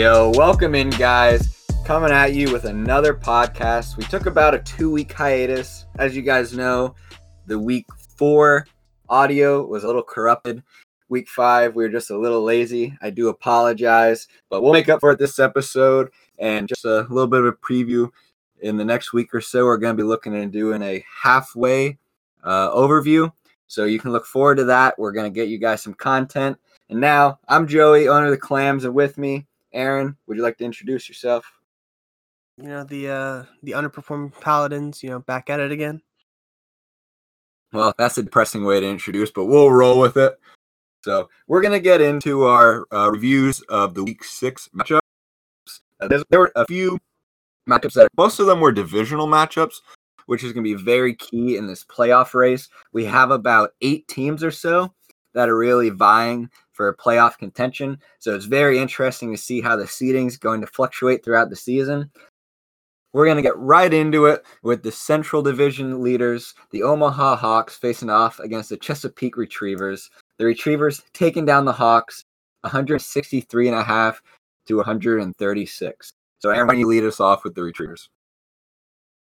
Yo, welcome in, guys. Coming at you with another podcast. We took about a two week hiatus. As you guys know, the week four audio was a little corrupted. Week five, we were just a little lazy. I do apologize, but we'll make up for it this episode and just a little bit of a preview. In the next week or so, we're going to be looking at doing a halfway uh, overview. So you can look forward to that. We're going to get you guys some content. And now I'm Joey, owner of the Clams, and with me, Aaron. Would you like to introduce yourself? You know the uh the underperforming Paladins. You know back at it again. Well, that's a depressing way to introduce, but we'll roll with it. So we're gonna get into our uh, reviews of the Week Six matchups. Uh, there were a few matchups that most of them were divisional matchups, which is going to be very key in this playoff race. We have about eight teams or so that are really vying for playoff contention. So it's very interesting to see how the seeding is going to fluctuate throughout the season. We're going to get right into it with the Central Division leaders, the Omaha Hawks, facing off against the Chesapeake Retrievers. The Retrievers taking down the Hawks 163 and a half to 136. So, Aaron, why don't you lead us off with the Retrievers?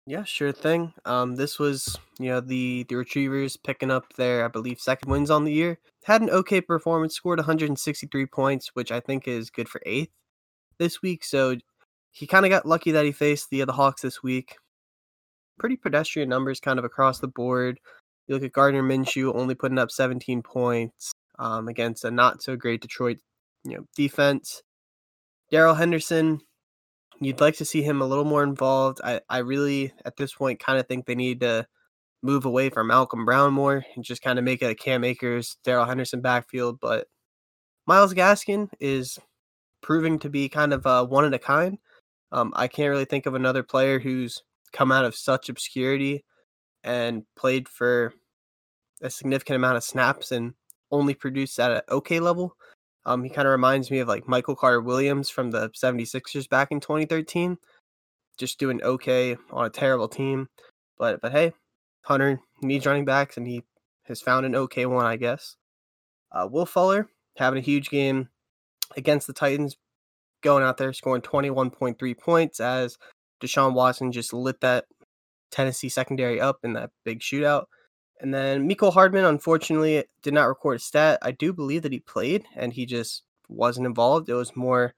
Yeah, sure thing. Um, this was you know the the Retrievers picking up their I believe second wins on the year. Had an okay performance, scored 163 points, which I think is good for eighth this week. So he kind of got lucky that he faced the the Hawks this week. Pretty pedestrian numbers, kind of across the board. You look at Gardner Minshew only putting up 17 points um, against a not so great Detroit you know defense. Darrell Henderson you'd like to see him a little more involved. I, I really, at this point, kind of think they need to move away from Malcolm Brown more and just kind of make it a Cam Akers, Darrell Henderson backfield. But Myles Gaskin is proving to be kind of a one in a kind. Um, I can't really think of another player who's come out of such obscurity and played for a significant amount of snaps and only produced at an okay level. Um, he kind of reminds me of like Michael Carter Williams from the 76ers back in 2013. Just doing okay on a terrible team. But but hey, Hunter needs running backs and he has found an okay one, I guess. Uh, Will Fuller having a huge game against the Titans, going out there scoring 21.3 points as Deshaun Watson just lit that Tennessee secondary up in that big shootout. And then Mecole Hardman, unfortunately, did not record a stat. I do believe that he played and he just wasn't involved. It was more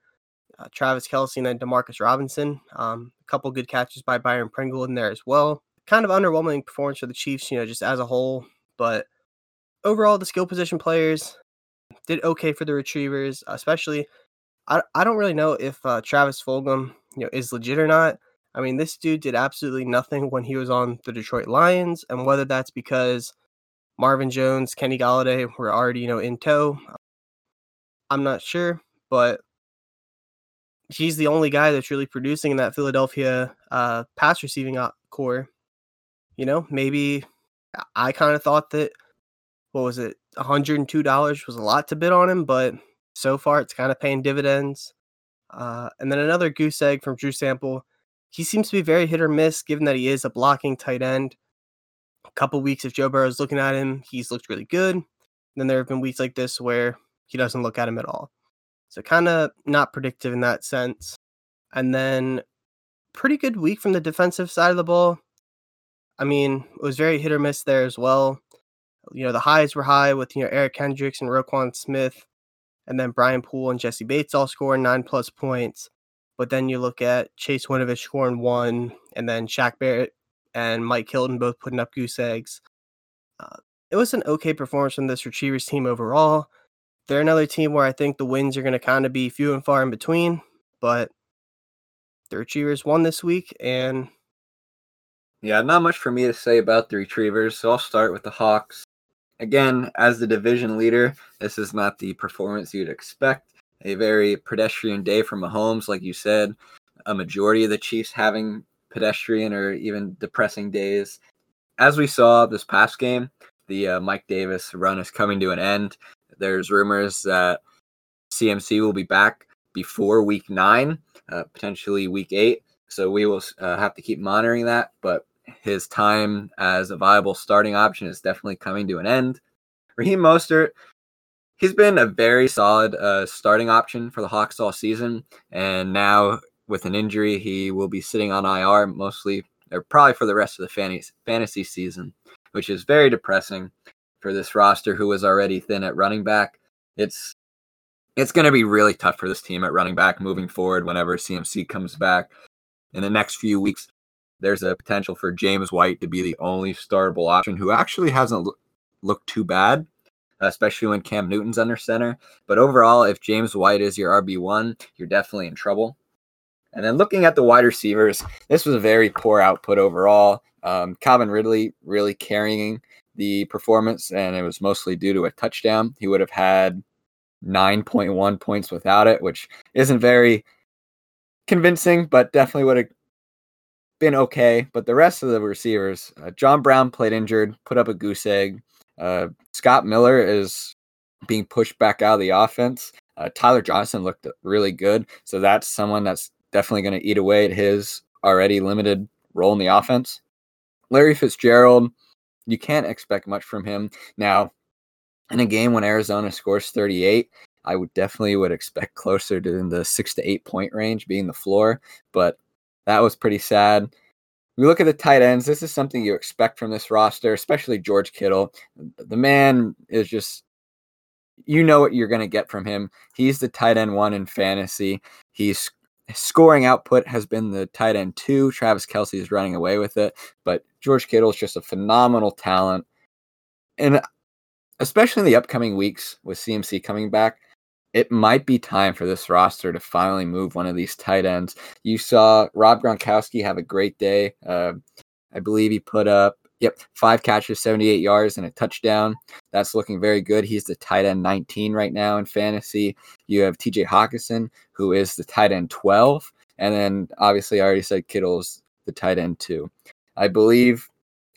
uh, Travis Kelce and then Demarcus Robinson. Um, a couple good catches by Byron Pringle in there as well. Kind of underwhelming performance for the Chiefs, you know, just as a whole. But overall, the skill position players did okay for the Retrievers, especially. I, I don't really know if uh, Travis Fulgham, you know, is legit or not. I mean, this dude did absolutely nothing when he was on the Detroit Lions, and whether that's because Marvin Jones, Kenny Golladay were already, you know, in tow, I'm not sure, but he's the only guy that's really producing in that Philadelphia uh, pass receiving core. You know, maybe I kind of thought that what was it, $102 was a lot to bid on him, but so far it's kind of paying dividends. Uh, and then another goose egg from Drew Sample he seems to be very hit or miss, given that he is a blocking tight end. A couple weeks if Joe Burrow's looking at him, he's looked really good. And then there have been weeks like this where he doesn't look at him at all. So kind of not predictive in that sense. And then pretty good week from the defensive side of the ball. I mean, it was very hit or miss there as well. You know, the highs were high with, you know, Eric Kendricks and Roquan Smith, and then Brian Poole and Jessie Bates all scoring nine plus points. But then you look at Chase Winovich scoring one, and then Shaq Barrett and Mike Hilton both putting up goose eggs. Uh, it was an okay performance from this Retrievers team overall. They're another team where I think the wins are going to kind of be few and far in between, but the Retrievers won this week, and yeah, not much for me to say about the Retrievers. So I'll start with the Hawks. Again, as the division leader, this is not the performance you'd expect a very pedestrian day for Mahomes, like you said. A majority of the Chiefs having pedestrian or even depressing days. As we saw this past game, the uh, Mike Davis run is coming to an end. There's rumors that CMC will be back before week nine, uh, potentially week eight. So we will uh, have to keep monitoring that. But his time as a viable starting option is definitely coming to an end. Raheem Mostert he's been a very solid uh, starting option for the Hawks all season, and now with an injury, he will be sitting on IR mostly, or probably for the rest of the fantasy season, which is very depressing for this roster who was already thin at running back. It's it's going to be really tough for this team at running back moving forward whenever CMC comes back in the next few weeks. There's a potential for James White to be the only startable option who actually hasn't lo- looked too bad, especially when Cam Newton's under center. But overall, if James White is your RB1, you're definitely in trouble. And then looking at the wide receivers, this was a very poor output overall. Um, Calvin Ridley really carrying the performance, and it was mostly due to a touchdown. He would have had 9.1 points without it, which isn't very convincing, but definitely would have been okay. But the rest of the receivers, uh, John Brown played injured, put up a goose egg. Uh, Scott Miller is being pushed back out of the offense. Uh, Tyler Johnson looked really good, so that's someone that's definitely going to eat away at his already limited role in the offense. Larry Fitzgerald, you can't expect much from him. Now, in a game when Arizona scores 38, I would definitely would expect closer to the six to eight point range being the floor, but that was pretty sad. We look at the tight ends. This is something you expect from this roster, especially George Kittle. The man is just, you know what you're going to get from him. He's the tight end one in fantasy. He's scoring output has been the tight end two. Travis Kelce is running away with it, but George Kittle is just a phenomenal talent. And especially in the upcoming weeks with CMC coming back, it might be time for this roster to finally move one of these tight ends. You saw Rob Gronkowski have a great day. Uh, I believe he put up, yep, five catches, 78 yards, and a touchdown. That's looking very good. He's the tight end 19 right now in fantasy. You have TJ Hockenson, who is the tight end 12. And then obviously, I already said Kittle's the tight end two. I believe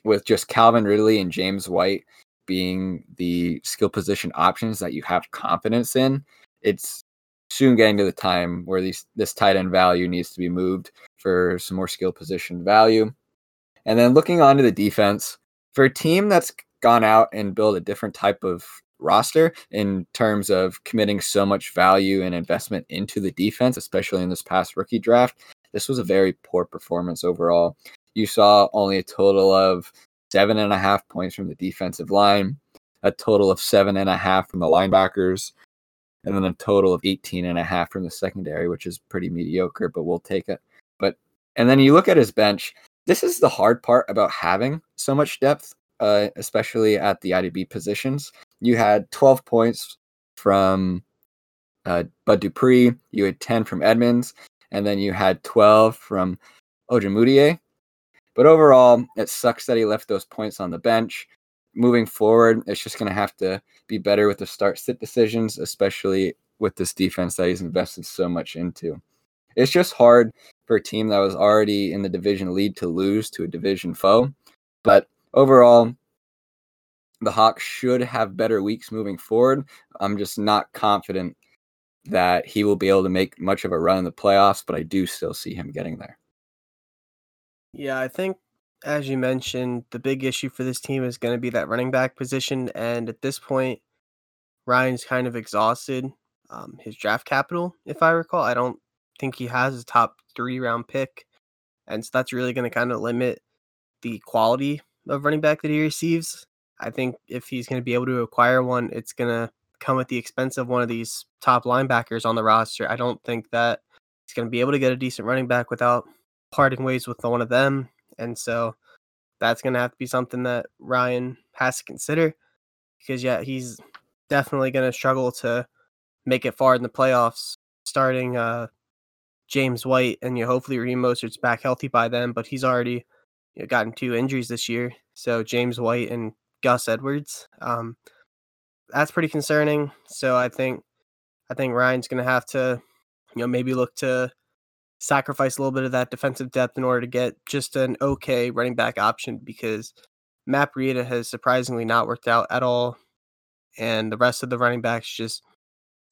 with just Calvin Ridley and James White being the skill position options that you have confidence in, it's soon getting to the time where these this tight end value needs to be moved for some more skill position value. And then looking on to the defense, for a team that's gone out and built a different type of roster in terms of committing so much value and investment into the defense, especially in this past rookie draft, this was a very poor performance overall. You saw only a total of seven and a half points from the defensive line, a total of seven and a half from the linebackers, and then a total of 18 and a half from the secondary, which is pretty mediocre, but we'll take it. But and then you look at his bench. This is the hard part about having so much depth, uh, especially at the IDP positions. You had 12 points from uh, Bud Dupree, you had 10 from Edmonds, and then you had 12 from Ojemudia. But overall, it sucks that he left those points on the bench moving forward, it's just going to have to be better with the start sit decisions, especially with this defense that he's invested so much into. It's just hard for a team that was already in the division lead to lose to a division foe. But overall, the Hawks should have better weeks moving forward. I'm just not confident that he will be able to make much of a run in the playoffs, but I do still see him getting there. Yeah, I think as you mentioned, the big issue for this team is going to be that running back position. And at this point, Ryan's kind of exhausted um, his draft capital, if I recall. I don't think he has a top three round pick. And so that's really going to kind of limit the quality of running back that he receives. I think if he's going to be able to acquire one, it's going to come at the expense of one of these top linebackers on the roster. I don't think that he's going to be able to get a decent running back without parting ways with one of them. And so that's going to have to be something that Ryan has to consider because, yeah, he's definitely going to struggle to make it far in the playoffs starting uh, James White. And you know, hopefully Raheem Mostert's back healthy by then, but he's already you know, gotten two injuries this year. So James White and Gus Edwards. Um, that's pretty concerning. So I think I think Ryan's going to have to, you know, maybe look to sacrifice a little bit of that defensive depth in order to get just an okay running back option because Matt Breida has surprisingly not worked out at all. And the rest of the running backs just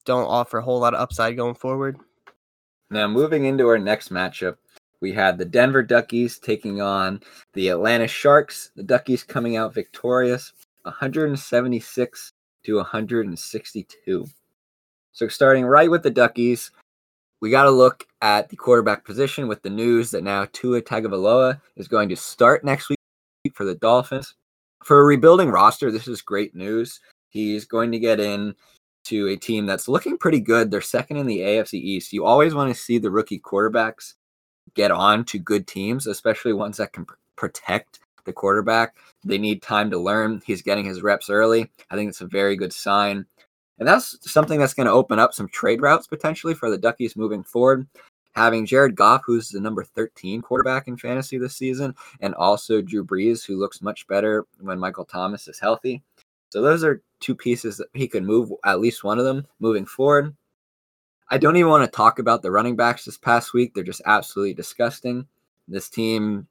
don't offer a whole lot of upside going forward. Now, moving into our next matchup, we had the Denver Duckies taking on the Atlanta Sharks. The Duckies coming out victorious, 176 to 162. So starting right with the Duckies, we got to look at the quarterback position with the news that now Tua Tagovailoa is going to start next week for the Dolphins. For a rebuilding roster, this is great news. He's going to get in to a team that's looking pretty good. They're second in the AFC East. You always want to see the rookie quarterbacks get on to good teams, especially ones that can pr- protect the quarterback. They need time to learn. He's getting his reps early. I think it's a very good sign. And that's something that's going to open up some trade routes potentially for the Duckies moving forward. Having Jared Goff, who's the number 13 quarterback in fantasy this season, and also Drew Brees, who looks much better when Michael Thomas is healthy. So those are two pieces that he could move, at least one of them, moving forward. I don't even want to talk about the running backs this past week. They're just absolutely disgusting. This team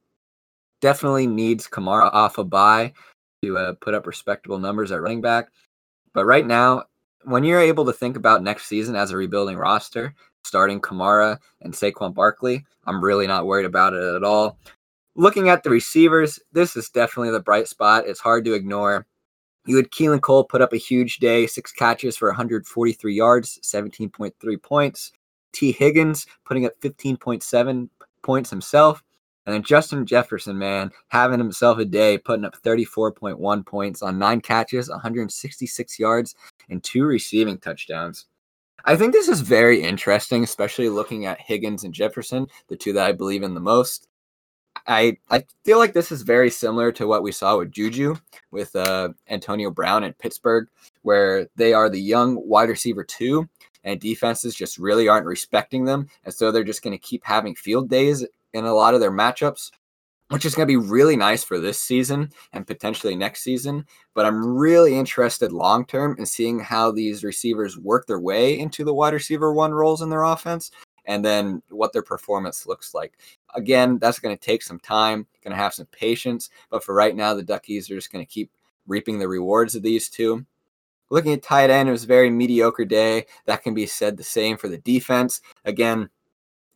definitely needs Kamara off a bye to uh, put up respectable numbers at running back. But right now, when you're able to think about next season as a rebuilding roster, starting Kamara and Saquon Barkley, I'm really not worried about it at all. Looking at the receivers, this is definitely the bright spot. It's hard to ignore. You had Keelan Cole put up a huge day, six catches for 143 yards, 17.3 points. Tee Higgins putting up 15.7 points himself. And then Justin Jefferson, man, having himself a day, putting up 34.1 points on nine catches, 166 yards, and two receiving touchdowns. I think this is very interesting, especially looking at Higgins and Jefferson, the two that I believe in the most. I I feel like this is very similar to what we saw with Juju with uh, Antonio Brown in Pittsburgh, where they are the young wide receiver two, and defenses just really aren't respecting them, and so they're just going to keep having field days in a lot of their matchups, which is going to be really nice for this season and potentially next season. But I'm really interested long term in seeing how these receivers work their way into the wide receiver one roles in their offense and then what their performance looks like. Again, that's going to take some time, going to have some patience. But for right now, the Duckies are just going to keep reaping the rewards of these two. Looking at tight end, it was a very mediocre day. That can be said the same for the defense. Again,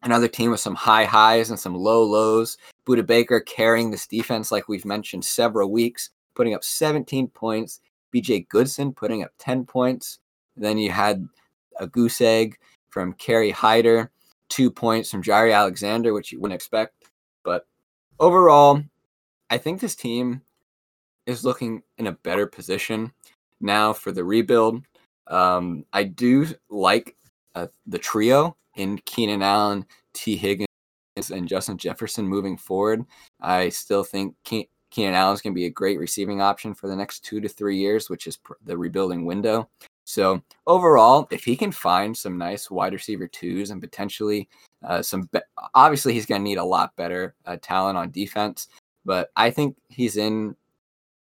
another team with some high highs and some low lows. Budda Baker carrying this defense, like we've mentioned several weeks, putting up 17 points. BJ Goodson putting up 10 points. Then you had a goose egg from Kerry Hyder two points from Jaire Alexander, which you wouldn't expect. But overall, I think this team is looking in a better position now for the rebuild. Um, I do like uh, the trio in Keenan Allen, Tee Higgins, and Justin Jefferson moving forward. I still think Ke- Keenan Allen is going to be a great receiving option for the next two to three years, which is the rebuilding window. So overall, if he can find some nice wide receiver twos and potentially uh, some, be- obviously he's going to need a lot better uh, talent on defense. But I think he's in.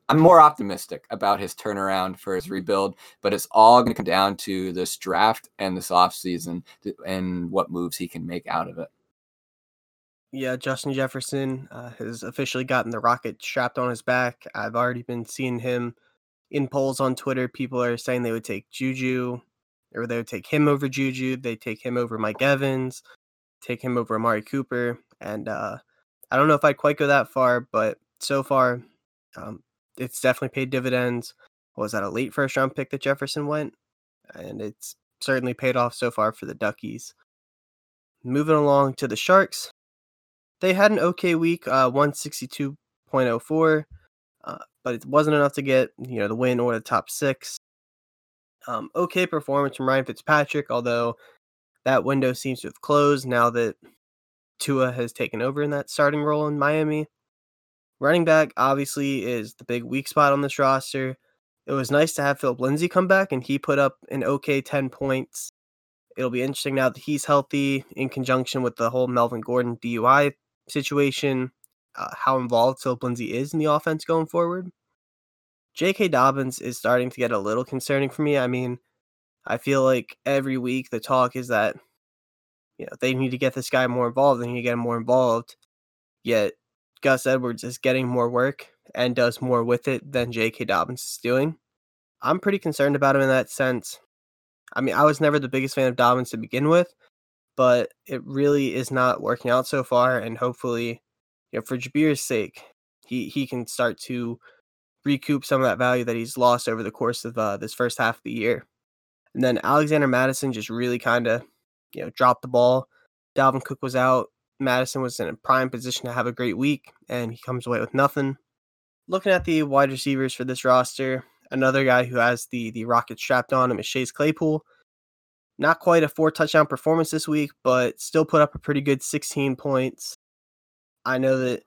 I'm more optimistic about his turnaround for his rebuild, but it's all going to come down to this draft and this offseason and what moves he can make out of it. Yeah, Justin Jefferson uh, has officially gotten the rocket strapped on his back. I've already been seeing him in polls on Twitter, people are saying they would take Juju or they would take him over Juju. They take him over Mike Evans, take him over Amari Cooper. And uh, I don't know if I'd quite go that far, but so far, um, it's definitely paid dividends. Was that a late first round pick that Jefferson went? And it's certainly paid off so far for the Duckies. Moving along to the Sharks, they had an okay week, uh, 162.04 but it wasn't enough to get you know the win or the top six. Um, okay performance from Ryan Fitzpatrick, although that window seems to have closed now that Tua has taken over in that starting role in Miami. Running back obviously is the big weak spot on this roster. It was nice to have Philip Lindsay come back and he put up an okay 10 points. It'll be interesting now that he's healthy in conjunction with the whole Melvin Gordon DUI situation uh, how involved Philip Lindsay is in the offense going forward. J.K. Dobbins is starting to get a little concerning for me. I mean, I feel like every week the talk is that you know they need to get this guy more involved. They need to get him more involved. Yet Gus Edwards is getting more work and does more with it than J.K. Dobbins is doing. I'm pretty concerned about him in that sense. I mean, I was never the biggest fan of Dobbins to begin with, but it really is not working out so far, and hopefully you know, for Jabir's sake, he he can start to recoup some of that value that he's lost over the course of uh, this first half of the year. And then Alexander Mattison just really kind of, you know, dropped the ball. Dalvin Cook was out. Mattison was in a prime position to have a great week, and he comes away with nothing. Looking at the wide receivers for this roster, another guy who has the the rocket strapped on him is Chase Claypool. Not quite a four touchdown performance this week, but still put up a pretty good 16 points. I know that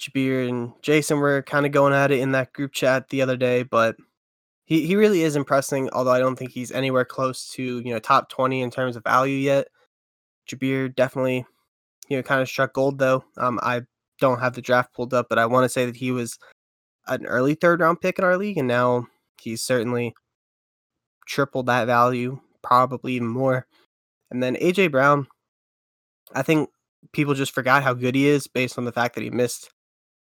Jabir and Jason were kind of going at it in that group chat the other day, but he, he really is impressing, although I don't think he's anywhere close to, you know, top 20 in terms of value yet. Jabir definitely, you know, kind of struck gold though. Um, I don't have the draft pulled up, but I want to say that he was an early third round pick in our league, and now he's certainly tripled that value, probably even more. And then AJ Brown, I think people just forgot how good he is based on the fact that he missed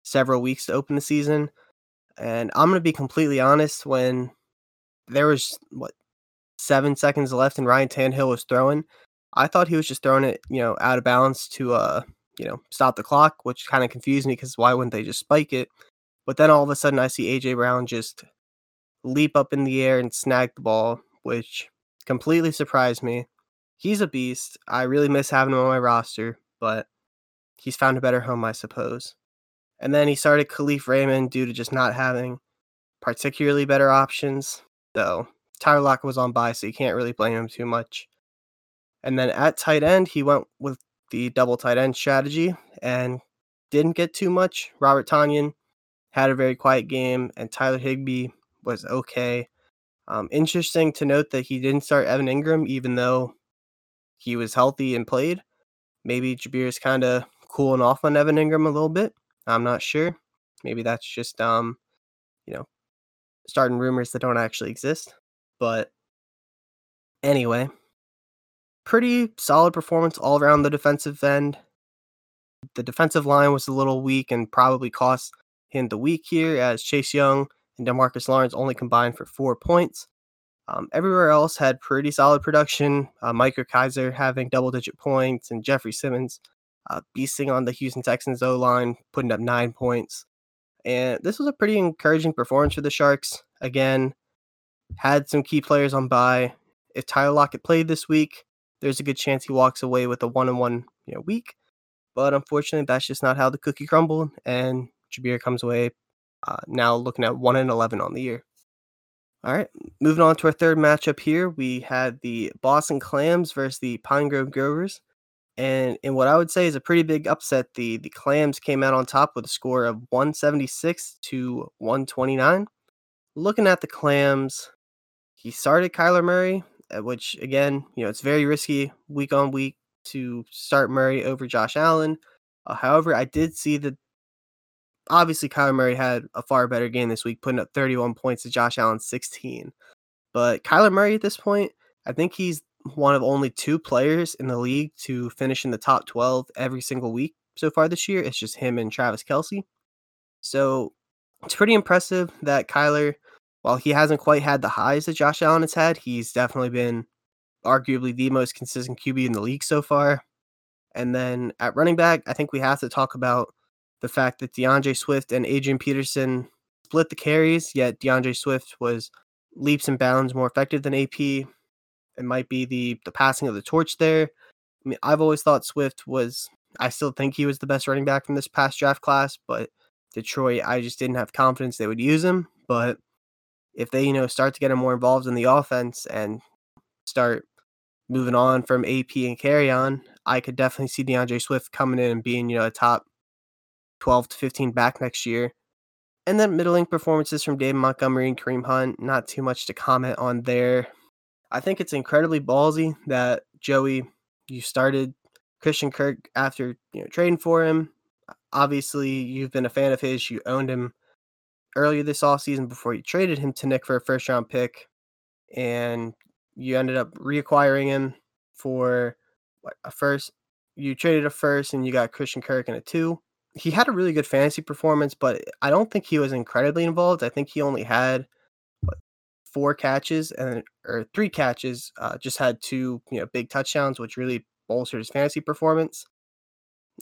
several weeks to open the season. And I'm going to be completely honest when there was what seven seconds left and Ryan Tannehill was throwing, I thought he was just throwing it, you know, out of bounds to uh, you know, stop the clock, which kind of confused me because why wouldn't they just spike it? But then all of a sudden I see AJ Brown just leap up in the air and snag the ball, which completely surprised me. He's a beast. I really miss having him on my roster, but he's found a better home, I suppose. And then he started Kalif Raymond due to just not having particularly better options. Though Tyler Lockett was on bye, so you can't really blame him too much. And then at tight end, he went with the double tight end strategy and didn't get too much. Robert Tonyan had a very quiet game, and Tyler Higbee was okay. Um, interesting to note that he didn't start Evan Engram, even though he was healthy and played. Maybe Jabir is kind of cooling off on Evan Engram a little bit. I'm not sure. Maybe that's just um, you know, starting rumors that don't actually exist. But anyway, pretty solid performance all around the defensive end. The defensive line was a little weak and probably cost him the week here as Chase Young and Demarcus Lawrence only combined for four points. Um, everywhere else had pretty solid production. Uh, Micah Kiser having double digit points and Jeffrey Simmons uh, beasting on the Houston Texans O line, putting up nine points. And this was a pretty encouraging performance for the Sharks. Again, had some key players on bye. If Tyler Lockett played this week, there's a good chance he walks away with a one and one you know, week. But unfortunately, that's just not how the cookie crumbled, and Jabir comes away uh, now looking at one and eleven on the year. All right, moving on to our third matchup here, we had the Boston Clams versus the Pine Grove Grovers, and in what I would say is a pretty big upset, the the Clams came out on top with a score of 176 to 129. Looking at the Clams, he started Kyler Murray, which again, you know, it's very risky week on week to start Murray over Josh Allen. Uh, however, I did see that obviously Kyler Murray had a far better game this week, putting up 31 points to Josh Allen's 16. But Kyler Murray at this point, I think he's one of only two players in the league to finish in the top 12 every single week so far this year. It's just him and Travis Kelce. So it's pretty impressive that Kyler while he hasn't quite had the highs that Josh Allen has had, he's definitely been arguably the most consistent QB in the league so far. And then at running back, I think we have to talk about the fact that DeAndre Swift and Adrian Peterson split the carries, yet DeAndre Swift was leaps and bounds more effective than AP. It might be the the passing of the torch there. I mean, I've always thought Swift was I still think he was the best running back from this past draft class, but Detroit, I just didn't have confidence they would use him. But if they, you know, start to get more involved in the offense and start moving on from AP and carry on, I could definitely see DeAndre Swift coming in and being, you know, a top 12 to 15 back next year. And then middling performances from David Montgomery and Kareem Hunt, not too much to comment on there. I think it's incredibly ballsy that Joey, you started Christian Kirk after, you know, trading for him. Obviously, you've been a fan of his, you owned him earlier this offseason before you traded him to Nick for a first round pick. And you ended up reacquiring him for a first. You traded a first and you got Christian Kirk and a two. He had a really good fantasy performance, but I don't think he was incredibly involved. I think he only had what, four catches and or three catches. Uh, just had two, you know, big touchdowns, which really bolstered his fantasy performance.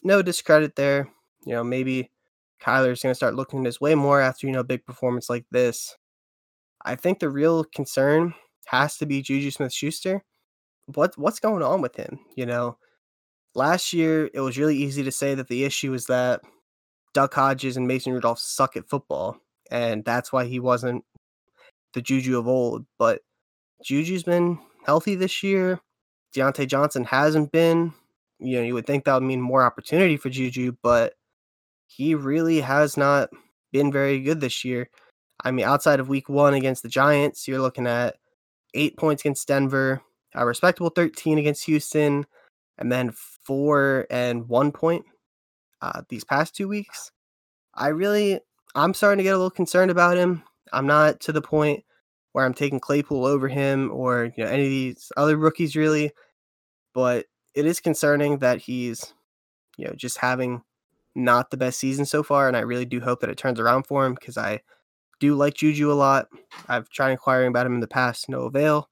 No discredit there. You know, maybe Kyler's going to start looking at way more after, you know, a big performance like this. I think the real concern has to be Juju Smith Schuster. What what's going on with him? You know, last year it was really easy to say that the issue is that Duck Hodges and Mason Rudolph suck at football, and that's why he wasn't the Juju of old. But Juju's been healthy this year. Diontae Johnson hasn't been. You know, you would think that would mean more opportunity for Juju, but he really has not been very good this year. I mean, outside of week one against the Giants, you're looking at eight points against Denver, a respectable 13 against Houston, and then four and one point uh, these past two weeks. I really, I'm starting to get a little concerned about him. I'm not to the point where I'm taking Claypool over him or you know any of these other rookies really, but it is concerning that he's you know just having not the best season so far, and I really do hope that it turns around for him because I do like Juju a lot. I've tried inquiring about him in the past, no avail.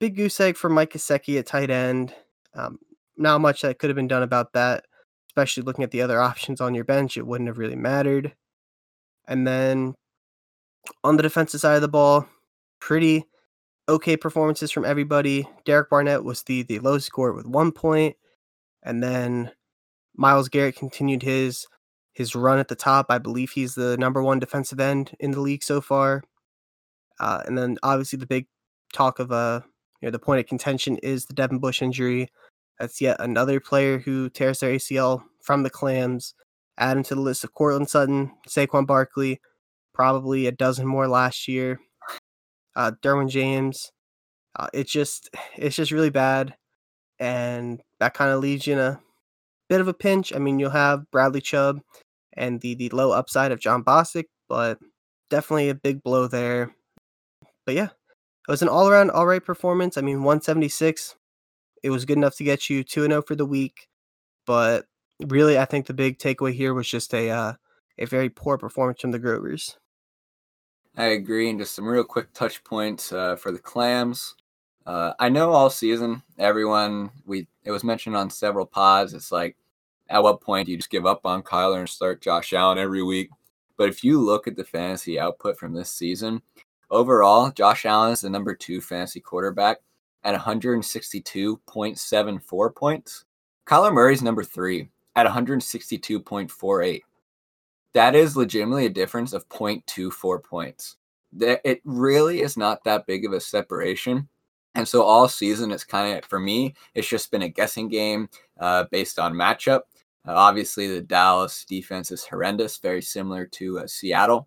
Big goose egg for Mike Gesicki at tight end. Um, not much that could have been done about that, especially looking at the other options on your bench. It wouldn't have really mattered. And then on the defensive side of the ball, pretty okay performances from everybody. Derek Barnett was the the low score with one point, and then Myles Garrett continued his his run at the top. I believe he's the number one defensive end in the league so far. Uh, and then obviously the big talk of uh you know the point of contention is the Devin Bush injury. That's yet another player who tears their ACL from the clams. Add him to the list of Courtland Sutton, Saquon Barkley, probably a dozen more last year. Uh, Derwin James. Uh, it's just it's just really bad, and that kind of leaves you in a bit of a pinch. I mean, you'll have Bradley Chubb and the the low upside of Jon Bostic, but definitely a big blow there. But yeah, it was an all around all right performance. I mean, 176. It was good enough to get you 2 0 for the week, but really, I think the big takeaway here was just a uh, a very poor performance from the Grovers. I agree, and just some real quick touch points uh, for the Clams. Uh, I know all season, everyone we it was mentioned on several pods. It's like, at what point do you just give up on Kyler and start Josh Allen every week? But if you look at the fantasy output from this season, overall, Josh Allen is the number two fantasy quarterback at 162.74 points. Kyler Murray's number three at 162.48. That is legitimately a difference of 0.24 points. It really is not that big of a separation. And so all season, it's kind of, for me, it's just been a guessing game uh, based on matchup. Uh, obviously, the Dallas defense is horrendous, very similar to uh, Seattle.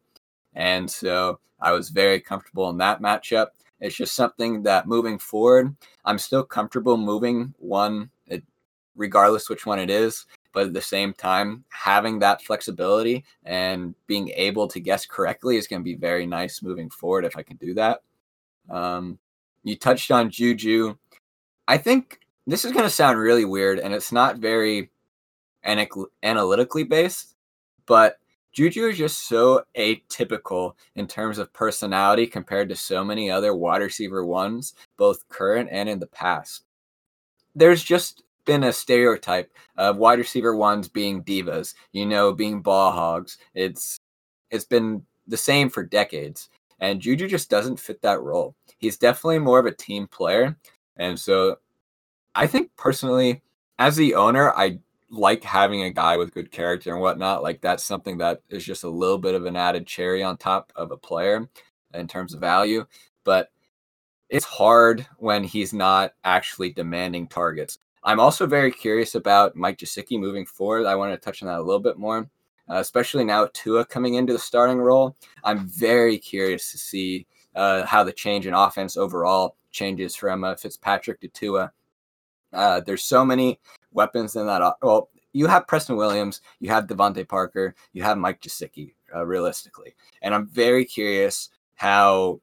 And so I was very comfortable in that matchup. It's just something that moving forward, I'm still comfortable moving one, regardless which one it is. But at the same time, having that flexibility and being able to guess correctly is going to be very nice moving forward if I can do that. Um, you touched on Juju. I think this is going to sound really weird and it's not very analytically based, but Juju is just so atypical in terms of personality compared to so many other wide receiver ones, both current and in the past. There's just been a stereotype of wide receiver ones being divas, you know, being ball hogs. It's it's been the same for decades. And Juju just doesn't fit that role. He's definitely more of a team player. And so I think personally, as the owner, I like having a guy with good character and whatnot. Like that's something that is just a little bit of an added cherry on top of a player in terms of value. But it's hard when he's not actually demanding targets. I'm also very curious about Mike Gesicki moving forward. I want to touch on that a little bit more uh, especially now Tua coming into the starting role. I'm very curious to see uh, how the change in offense overall changes from uh, Fitzpatrick to Tua. Uh, there's so many weapons in that. Well, you have Preston Williams, you have DeVante Parker, you have Mike Gesicki, uh, realistically, and I'm very curious how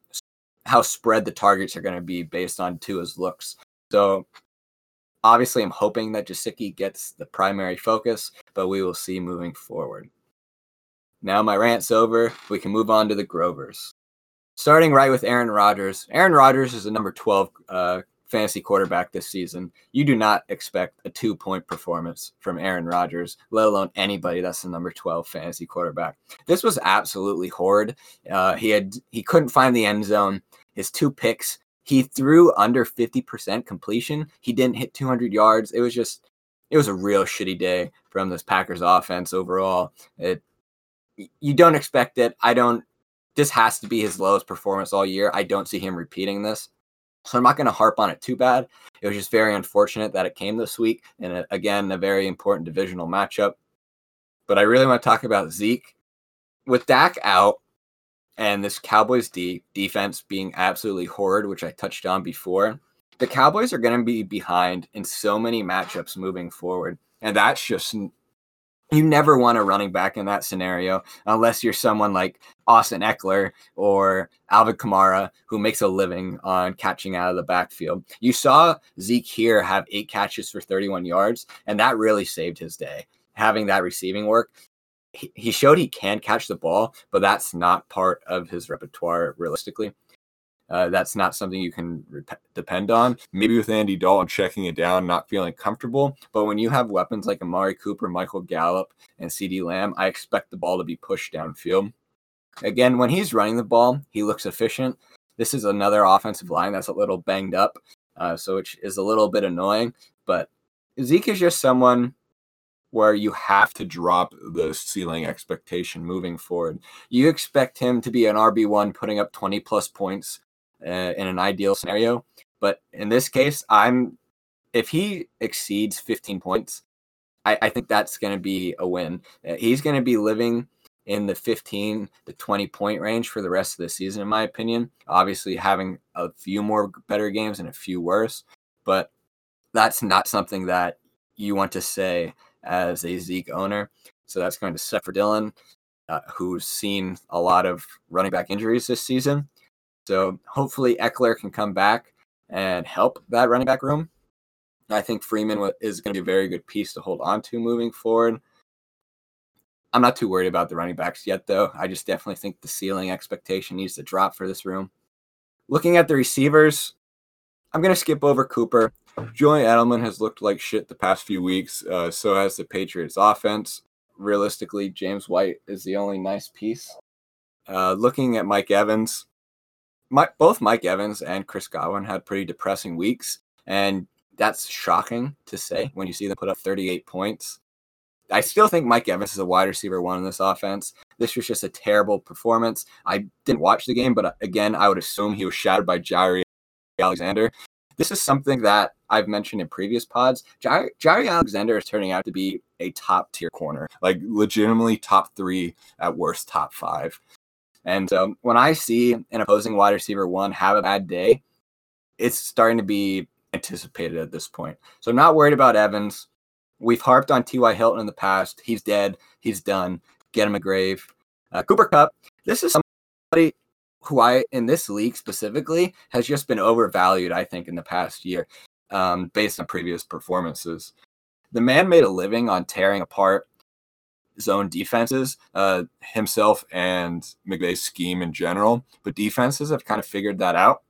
how spread the targets are going to be based on Tua's looks. So obviously, I'm hoping that Gesicki gets the primary focus, but we will see moving forward. Now my rant's over. We can move on to the Grovers. Starting right with Aaron Rodgers. Aaron Rodgers is the number 12 uh, fantasy quarterback this season, you do not expect a two point performance from Aaron Rodgers, let alone anybody that's the number 12 fantasy quarterback. This was absolutely horrid. Uh, he had he couldn't find the end zone. His two picks, he threw under 50% completion. He didn't hit 200 yards. It was just it was a real shitty day from this Packers offense overall. It you don't expect it. I don't this has to be his lowest performance all year. I don't see him repeating this. So I'm not going to harp on it too bad. It was just very unfortunate that it came this week. And uh, again, a very important divisional matchup. But I really want to talk about Zeke. With Dak out and this Cowboys D defense being absolutely horrid, which I touched on before, the Cowboys are going to be behind in so many matchups moving forward. And that's just you never want a running back in that scenario unless you're someone like Austin Ekeler or Alvin Kamara who makes a living on catching out of the backfield. You saw Zeke here have eight catches for 31 yards, and that really saved his day. Having that receiving work, he showed he can catch the ball, but that's not part of his repertoire realistically. Uh, that's not something you can rep- depend on. Maybe with Andy Dalton checking it down, not feeling comfortable. But when you have weapons like Amari Cooper, Michael Gallup, and CeeDee Lamb, I expect the ball to be pushed downfield. Again, when he's running the ball, he looks efficient. This is another offensive line that's a little banged up, uh, so which is a little bit annoying. But Zeke is just someone where you have to drop the ceiling expectation moving forward. You expect him to be an RB1 putting up 20 plus points uh, in an ideal scenario. But in this case, I'm if he exceeds 15 points, I, I think that's going to be a win. Uh, he's going to be living in the 15 to 20 point range for the rest of the season, in my opinion. Obviously, having a few more better games and a few worse, but that's not something that you want to say as a Zeke owner. So that's going to set for Dylan, uh, who's seen a lot of running back injuries this season. So hopefully Ekeler can come back and help that running back room. I think Freeman is going to be a very good piece to hold on to moving forward. I'm not too worried about the running backs yet, though. I just definitely think the ceiling expectation needs to drop for this room. Looking at the receivers, I'm going to skip over Cooper. Julian Edelman has looked like shit the past few weeks. Uh, so has the Patriots offense. Realistically, James White is the only nice piece. Uh, looking at Mike Evans, my, both Mike Evans and Chris Godwin had pretty depressing weeks, and that's shocking to say when you see them put up 38 points. I still think Mike Evans is a wide receiver one in this offense. This was just a terrible performance. I didn't watch the game, but uh, again, I would assume he was shattered by Jaire Alexander. This is something that I've mentioned in previous pods. Jaire Alexander is turning out to be a top tier corner, like legitimately top three at worst, top five. And so when I see an opposing wide receiver one have a bad day, it's starting to be anticipated at this point. So I'm not worried about Evans. We've harped on T.Y. Hilton in the past. He's dead. He's done. Get him a grave. Uh, Cooper Kupp. This is somebody who I, in this league specifically, has just been overvalued, I think, in the past year um, based on previous performances. The man made a living on tearing apart zone defenses, uh, himself and McVay's scheme in general. But defenses have kind of figured that out,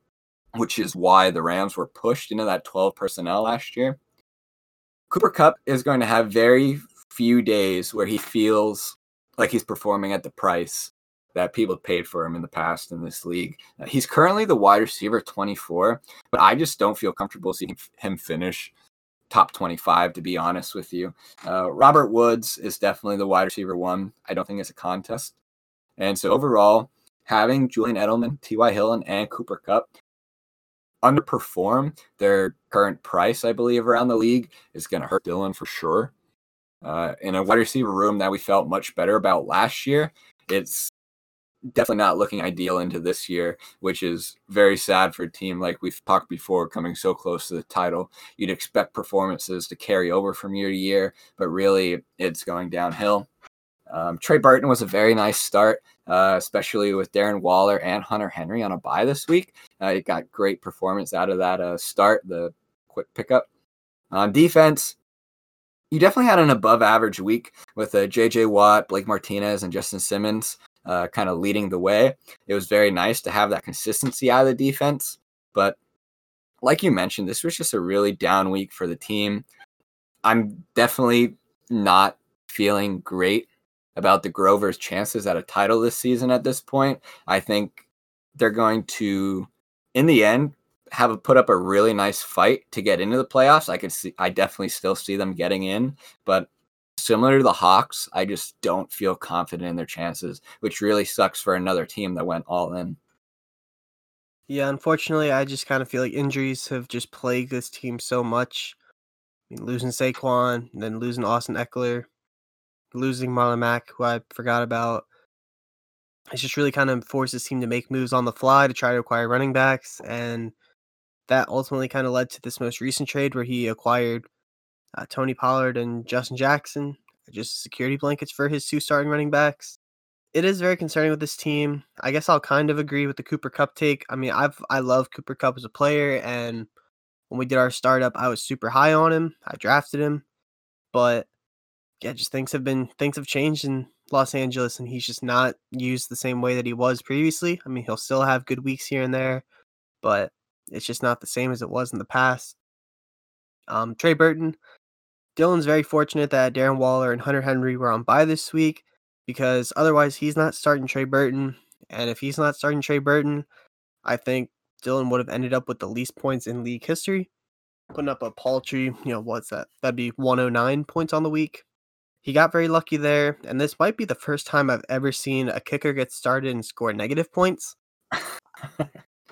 which is why the Rams were pushed into that 12 personnel last year. Cooper Kupp is going to have very few days where he feels like he's performing at the price that people paid for him in the past in this league. He's currently the wide receiver 24, but I just don't feel comfortable seeing him finish top 25, to be honest with you. Uh, Robert Woods is definitely the wide receiver one. I don't think it's a contest. And so overall, having Julian Edelman, T.Y. Hilton, and Cooper Kupp underperform their current price, I believe, around the league is going to hurt Dylan for sure. Uh, in a wide receiver room that we felt much better about last year, it's definitely not looking ideal into this year, which is very sad for a team like we've talked before coming so close to the title. You'd expect performances to carry over from year to year, but really it's going downhill. Um, Trey Burton was a very nice start, uh, especially with Darren Waller and Hunter Henry on a bye this week. Uh, he got great performance out of that uh, start, the quick pickup. On defense, you definitely had an above average week with uh, JJ Watt, Blake Martinez, and Justin Simmons uh, kind of leading the way. It was very nice to have that consistency out of the defense, but like you mentioned, this was just a really down week for the team. I'm definitely not feeling great about the Grovers' chances at a title this season at this point. I think they're going to, in the end, have a, put up a really nice fight to get into the playoffs. I could see, I definitely still see them getting in, but similar to the Hawks, I just don't feel confident in their chances, which really sucks for another team that went all in. Yeah, unfortunately, I just kind of feel like injuries have just plagued this team so much. I mean, losing Saquon, then losing Austin Ekeler, losing Marlon Mack, who I forgot about. It's just really kind of forced this team to make moves on the fly to try to acquire running backs, and that ultimately kind of led to this most recent trade where he acquired uh, Tony Pollard and Justin Jackson, just security blankets for his two starting running backs. It is very concerning with this team. I guess I'll kind of agree with the Cooper Kupp take. I mean, I've I love Cooper Kupp as a player, and when we did our startup, I was super high on him. I drafted him, but yeah, just things have been things have changed in Los Angeles, and he's just not used the same way that he was previously. I mean, he'll still have good weeks here and there, but it's just not the same as it was in the past. Um, Trey Burton, Dylan's very fortunate that Darren Waller and Hunter Henry were on bye this week because otherwise he's not starting Trey Burton. And if he's not starting Trey Burton, I think Dylan would have ended up with the least points in league history, putting up a paltry, you know, what's that? That'd be 109 points on the week. He got very lucky there, and this might be the first time I've ever seen a kicker get started and score negative points.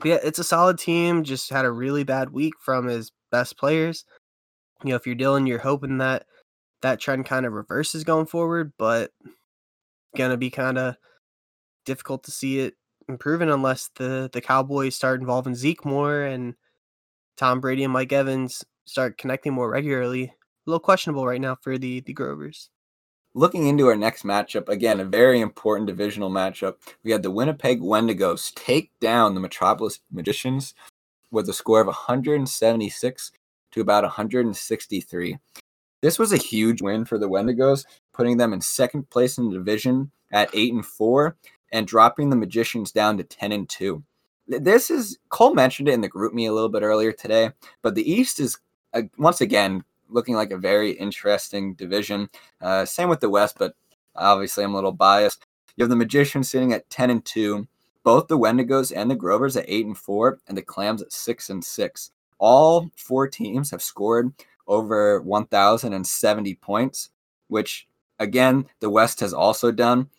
yeah, it's a solid team. Just had a really bad week from his best players. You know, if you're Dylan, you're hoping that that trend kind of reverses going forward, but gonna be kind of difficult to see it improving unless the the Cowboys start involving Zeke more and Tom Brady and Mike Evans start connecting more regularly. A little questionable right now for the the Grovers. Looking into our next matchup, again, a very important divisional matchup. We had the Winnipeg Wendigos take down the Metropolis Magicians with a score of 176 to about 163. This was a huge win for the Wendigos, putting them in second place in the division at 8 and 4 and dropping the Magicians down to 10 and 2. This is Cole mentioned it in the group me a little bit earlier today, but the East is uh, once again looking like a very interesting division. Uh, same with the West, but obviously I'm a little biased. You have the Magicians sitting at 10 and 2, both the Wendigos and the Grovers at 8 and 4, and the Clams at 6 and 6. All four teams have scored over 1,070 points, which again, the West has also done.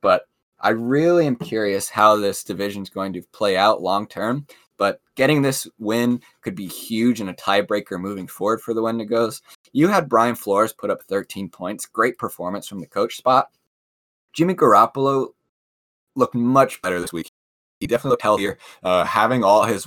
But I really am curious how this division is going to play out long term but getting this win could be huge and a tiebreaker moving forward for the Wendigos. You had Brian Flores put up 13 points. Great performance from the coach spot. Jimmy Garoppolo looked much better this week. He definitely looked healthier, uh, having all his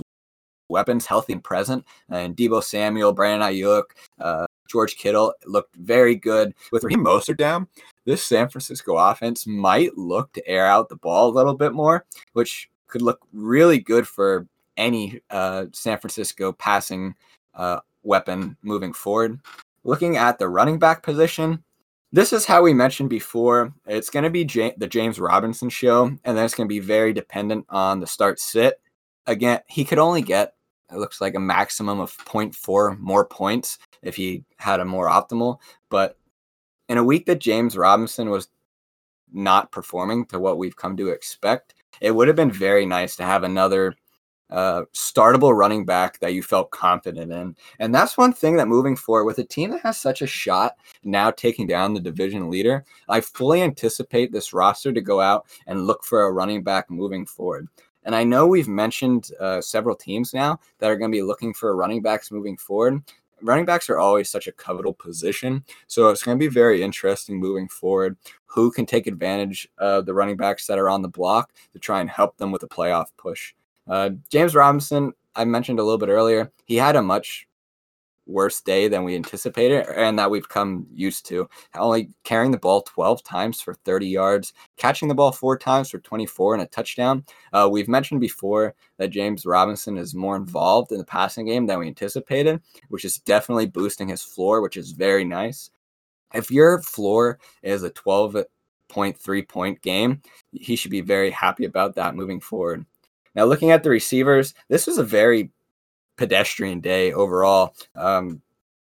weapons healthy and present. And Deebo Samuel, Brandon Aiyuk, uh, George Kittle looked very good. With Raheem Mostert down, this San Francisco offense might look to air out the ball a little bit more, which could look really good for any uh, San Francisco passing uh, weapon moving forward. Looking at the running back position, this is how we mentioned before. It's going to be J- the James Robinson show, and then it's going to be very dependent on the start sit. Again, he could only get, it looks like, a maximum of 0.4 more points if he had a more optimal. But in a week that James Robinson was not performing to what we've come to expect, it would have been very nice to have another uh, startable running back that you felt confident in. And that's one thing that moving forward with a team that has such a shot now taking down the division leader, I fully anticipate this roster to go out and look for a running back moving forward. And I know we've mentioned uh, several teams now that are going to be looking for running backs moving forward. Running backs are always such a coveted position. So it's going to be very interesting moving forward who can take advantage of the running backs that are on the block to try and help them with a playoff push. Uh, James Robinson, I mentioned a little bit earlier, he had a much worse day than we anticipated and that we've come used to. Only carrying the ball 12 times for 30 yards, catching the ball four times for 24 and a touchdown. Uh, we've mentioned before that James Robinson is more involved in the passing game than we anticipated, which is definitely boosting his floor, which is very nice. If your floor is a 12.3 point game, he should be very happy about that moving forward. Now, looking at the receivers, this was a very pedestrian day overall. Um,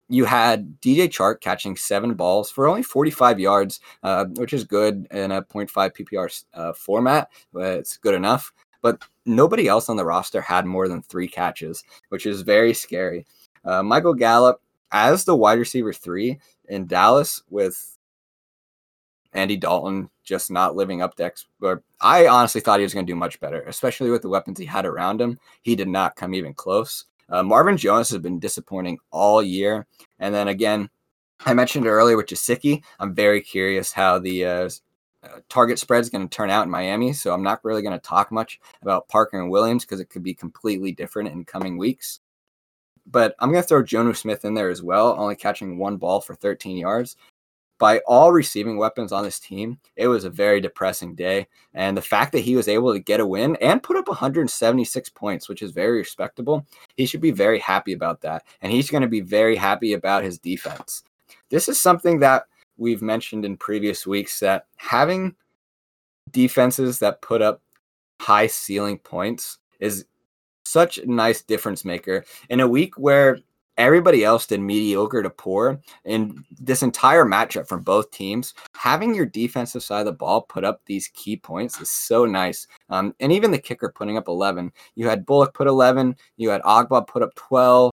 you had DJ Chark catching seven balls for only 45 yards, uh, which is good in a 0.5 PPR uh, format. It's good enough. But nobody else on the roster had more than three catches, which is very scary. Uh, Michael Gallup, as the wide receiver three in Dallas, with Andy Dalton just not living up to ex- or I honestly thought he was going to do much better, especially with the weapons he had around him. He did not come even close. Uh, Marvin Jones has been disappointing all year. And then again, I mentioned earlier with Gesicki, I'm very curious how the uh, uh, target spread is going to turn out in Miami. So I'm not really going to talk much about Parker and Williams because it could be completely different in coming weeks. But I'm going to throw Jonnu Smith in there as well, only catching one ball for 13 yards by all receiving weapons on this team, it was a very depressing day. And the fact that he was able to get a win and put up 176 points, which is very respectable, he should be very happy about that. And he's going to be very happy about his defense. This is something that we've mentioned in previous weeks that having defenses that put up high ceiling points is such a nice difference maker in a week where everybody else did mediocre to poor. In this entire matchup from both teams, having your defensive side of the ball put up these key points is so nice. Um, and even the kicker putting up 11. You had Bullock put 11, you had Ogbah put up 12.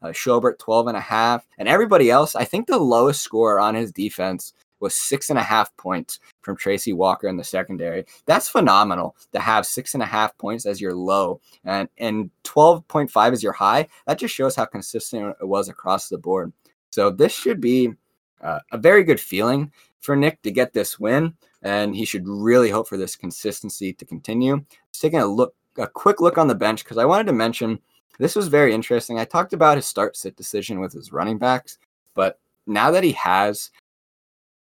Uh, Schobert 12 and a half, and everybody else. I think the lowest score on his defense was six and a half points from Tracy Walker in the secondary. That's phenomenal to have six and a half points as your low and, and 12.5 as your high. That just shows how consistent it was across the board. So this should be uh, a very good feeling for Nick to get this win, and he should really hope for this consistency to continue. Just taking a look, a quick look on the bench because I wanted to mention this was very interesting. I talked about his start sit decision with his running backs, but now that he has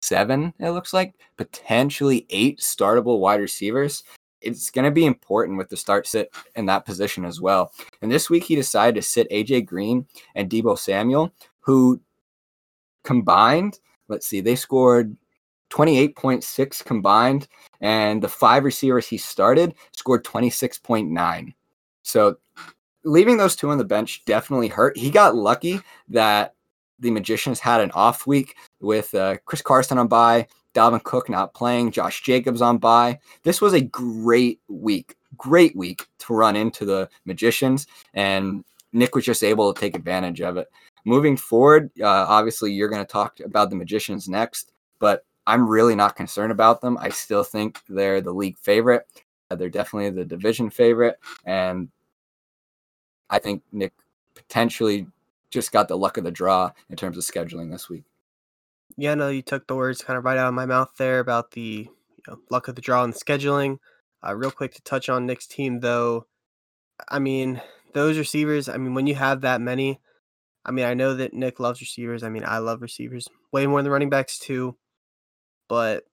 seven, it looks like, potentially eight startable wide receivers. It's going to be important with the start sit in that position as well. And this week, he decided to sit AJ Green and Deebo Samuel, who combined, let's see, they scored 28.6 combined, and the five receivers he started scored 26.9. So leaving those two on the bench definitely hurt. He got lucky that the Magicians had an off week with uh, Chris Carson on bye, Dalvin Cook not playing, Josh Jacobs on bye. This was a great week, great week to run into the Magicians, and Nick was just able to take advantage of it. Moving forward, uh, obviously, you're going to talk about the Magicians next, but I'm really not concerned about them. I still think they're the league favorite. Uh, they're definitely the division favorite, and I think Nick potentially just got the luck of the draw in terms of scheduling this week. Yeah, no, you took the words kind of right out of my mouth there about the you know, luck of the draw and the scheduling. Uh, real quick to touch on Nick's team, though. I mean, those receivers, I mean, when you have that many, I mean, I know that Nick loves receivers. I mean, I love receivers way more than running backs, too. But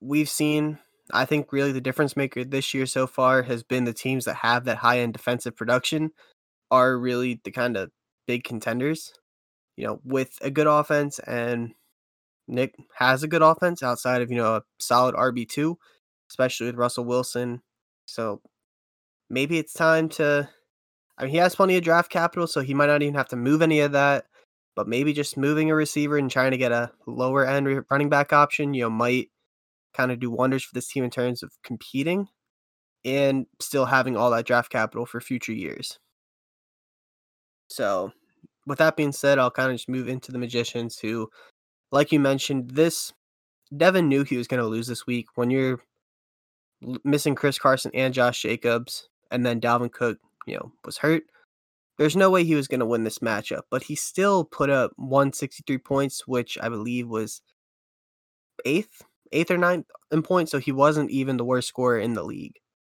we've seen, I think, really the difference maker this year so far has been the teams that have that high end defensive production are really the kind of big contenders, you know, with a good offense. And Nick has a good offense outside of, you know, a solid RB2, especially with Russell Wilson. So maybe it's time to. I mean, he has plenty of draft capital, so he might not even have to move any of that. But maybe just moving a receiver and trying to get a lower end running back option, you know, might kind of do wonders for this team in terms of competing and still having all that draft capital for future years. So, with that being said, I'll kind of just move into the Magicians who, like you mentioned, this Devin knew he was going to lose this week when you're missing Chris Carson and Josh Jacobs, and then Dalvin Cook, you know, was hurt. There's no way he was going to win this matchup, but he still put up 163 points, which I believe was eighth, eighth or ninth in points. So he wasn't even the worst scorer in the league.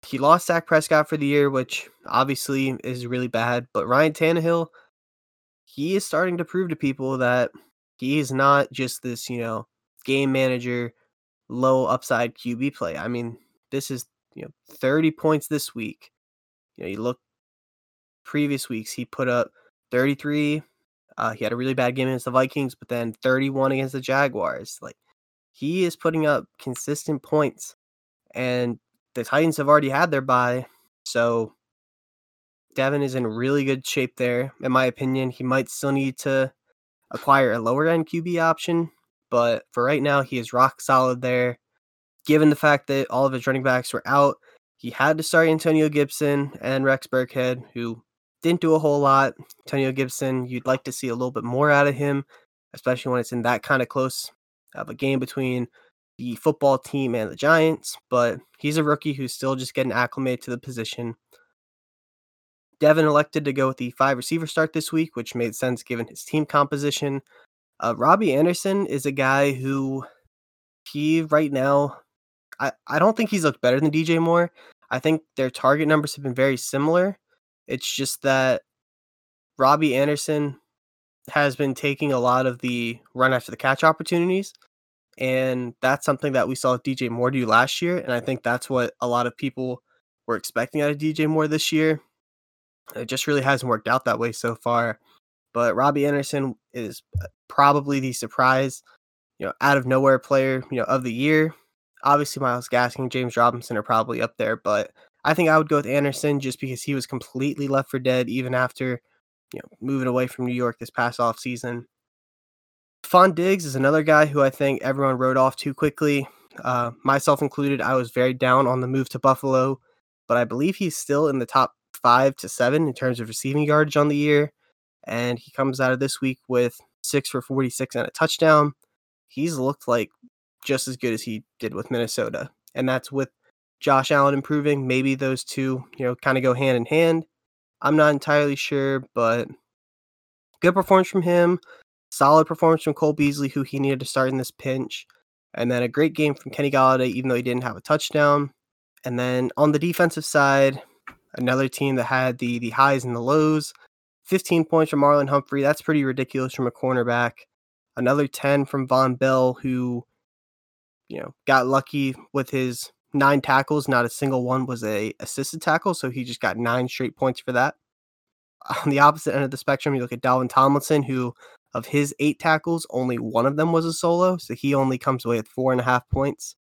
He lost Dak Prescott for the year, which obviously is really bad. But Ryan Tannehill, he is starting to prove to people that he is not just this, you know, game manager, low upside QB play. I mean, this is, you know, 30 points this week. You know, you look previous weeks, he put up 33. Uh, he had a really bad game against the Vikings, but then 31 against the Jaguars. Like, he is putting up consistent points. And the Titans have already had their bye, so Devin is in really good shape there. In my opinion, he might still need to acquire a lower end QB option, but for right now, he is rock solid there. Given the fact that all of his running backs were out, he had to start Antonio Gibson and Rex Burkhead, who didn't do a whole lot. Antonio Gibson, you'd like to see a little bit more out of him, especially when it's in that kind of close of a game between the football team and the Giants. But he's a rookie who's still just getting acclimated to the position. Devin elected to go with the five receiver start this week, which made sense given his team composition. Uh, Robbie Anderson is a guy who he right now, I, I don't think he's looked better than DJ Moore. I think their target numbers have been very similar. It's just that Robbie Anderson has been taking a lot of the run after the catch opportunities. And that's something that we saw DJ Moore do last year. And I think that's what a lot of people were expecting out of DJ Moore this year. It just really hasn't worked out that way so far. But Robbie Anderson is uh, probably the surprise, you know, out of nowhere player, you know, of the year. Obviously, Myles Gaskin, James Robinson are probably up there, but I think I would go with Anderson just because he was completely left for dead even after, you know, moving away from New York this past off season. Stefon Diggs is another guy who I think everyone wrote off too quickly. Uh, myself included, I was very down on the move to Buffalo, but I believe he's still in the top five to seven in terms of receiving yardage on the year. And he comes out of this week with six for 46 and a touchdown. He's looked like just as good as he did with Minnesota. And that's with Josh Allen improving. Maybe those two, you know, kind of go hand in hand. I'm not entirely sure, but good performance from him. Solid performance from Cole Beasley, who he needed to start in this pinch. And then a great game from Kenny Golladay, even though he didn't have a touchdown. And then on the defensive side, another team that had the the highs and the lows. 15 points from Marlon Humphrey. That's pretty ridiculous from a cornerback. Another 10 from Vonn Bell, who, you know, got lucky with his nine tackles. Not a single one was a assisted tackle, so he just got nine straight points for that. On the opposite end of the spectrum, you look at Dalvin Tomlinson, who of his eight tackles, only one of them was a solo, so he only comes away with four and a half points.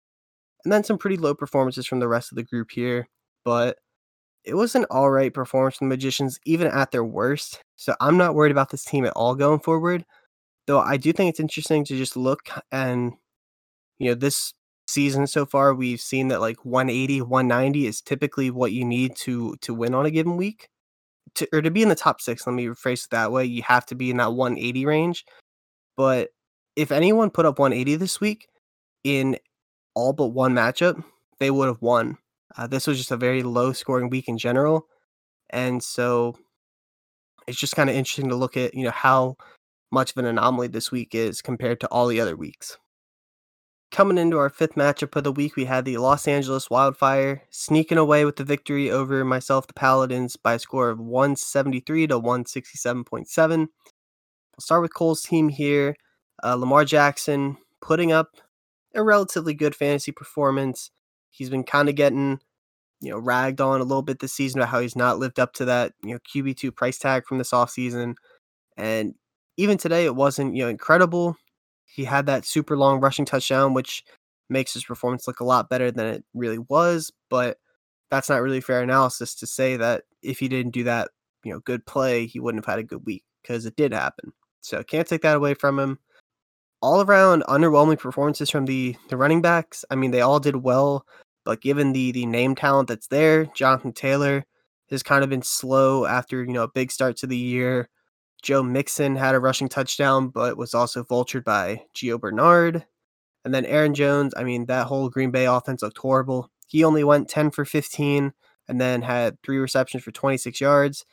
And then some pretty low performances from the rest of the group here, but it was an all right performance from the Magicians, even at their worst. So I'm not worried about this team at all going forward. Though I do think it's interesting to just look and, you know, this season so far, we've seen that like 180, 190 is typically what you need to to win on a given week. To, or to be in the top six, let me rephrase it that way, you have to be in that 180 range. But if anyone put up 180 this week in all but one matchup, they would have won uh, this was just a very low scoring week in general. And so it's just kind of interesting to look at, you know, how much of an anomaly this week is compared to all the other weeks. Coming into our fifth matchup of the week, we had the Los Angeles Wildfire sneaking away with the victory over myself, the Paladins, by a score of 173 to 167.7. We'll start with Cole's team here. Uh, Lamar Jackson putting up a relatively good fantasy performance. He's been kind of getting, you know, ragged on a little bit this season about how he's not lived up to that, you know, QB2 price tag from this offseason. And even today, it wasn't, you know, incredible. He had that super long rushing touchdown, which makes his performance look a lot better than it really was. But that's not really fair analysis to say that if he didn't do that, you know, good play, he wouldn't have had a good week because it did happen. So can't take that away from him. All around underwhelming performances from the the running backs. I mean, they all did well. But given the the name talent that's there, Jonathan Taylor has kind of been slow after you know a big start to the year. Joe Mixon had a rushing touchdown, but was also vultured by Gio Bernard. And then Aaron Jones, I mean, that whole Green Bay offense looked horrible. He only went 10 for 15 and then had three receptions for 26 yards.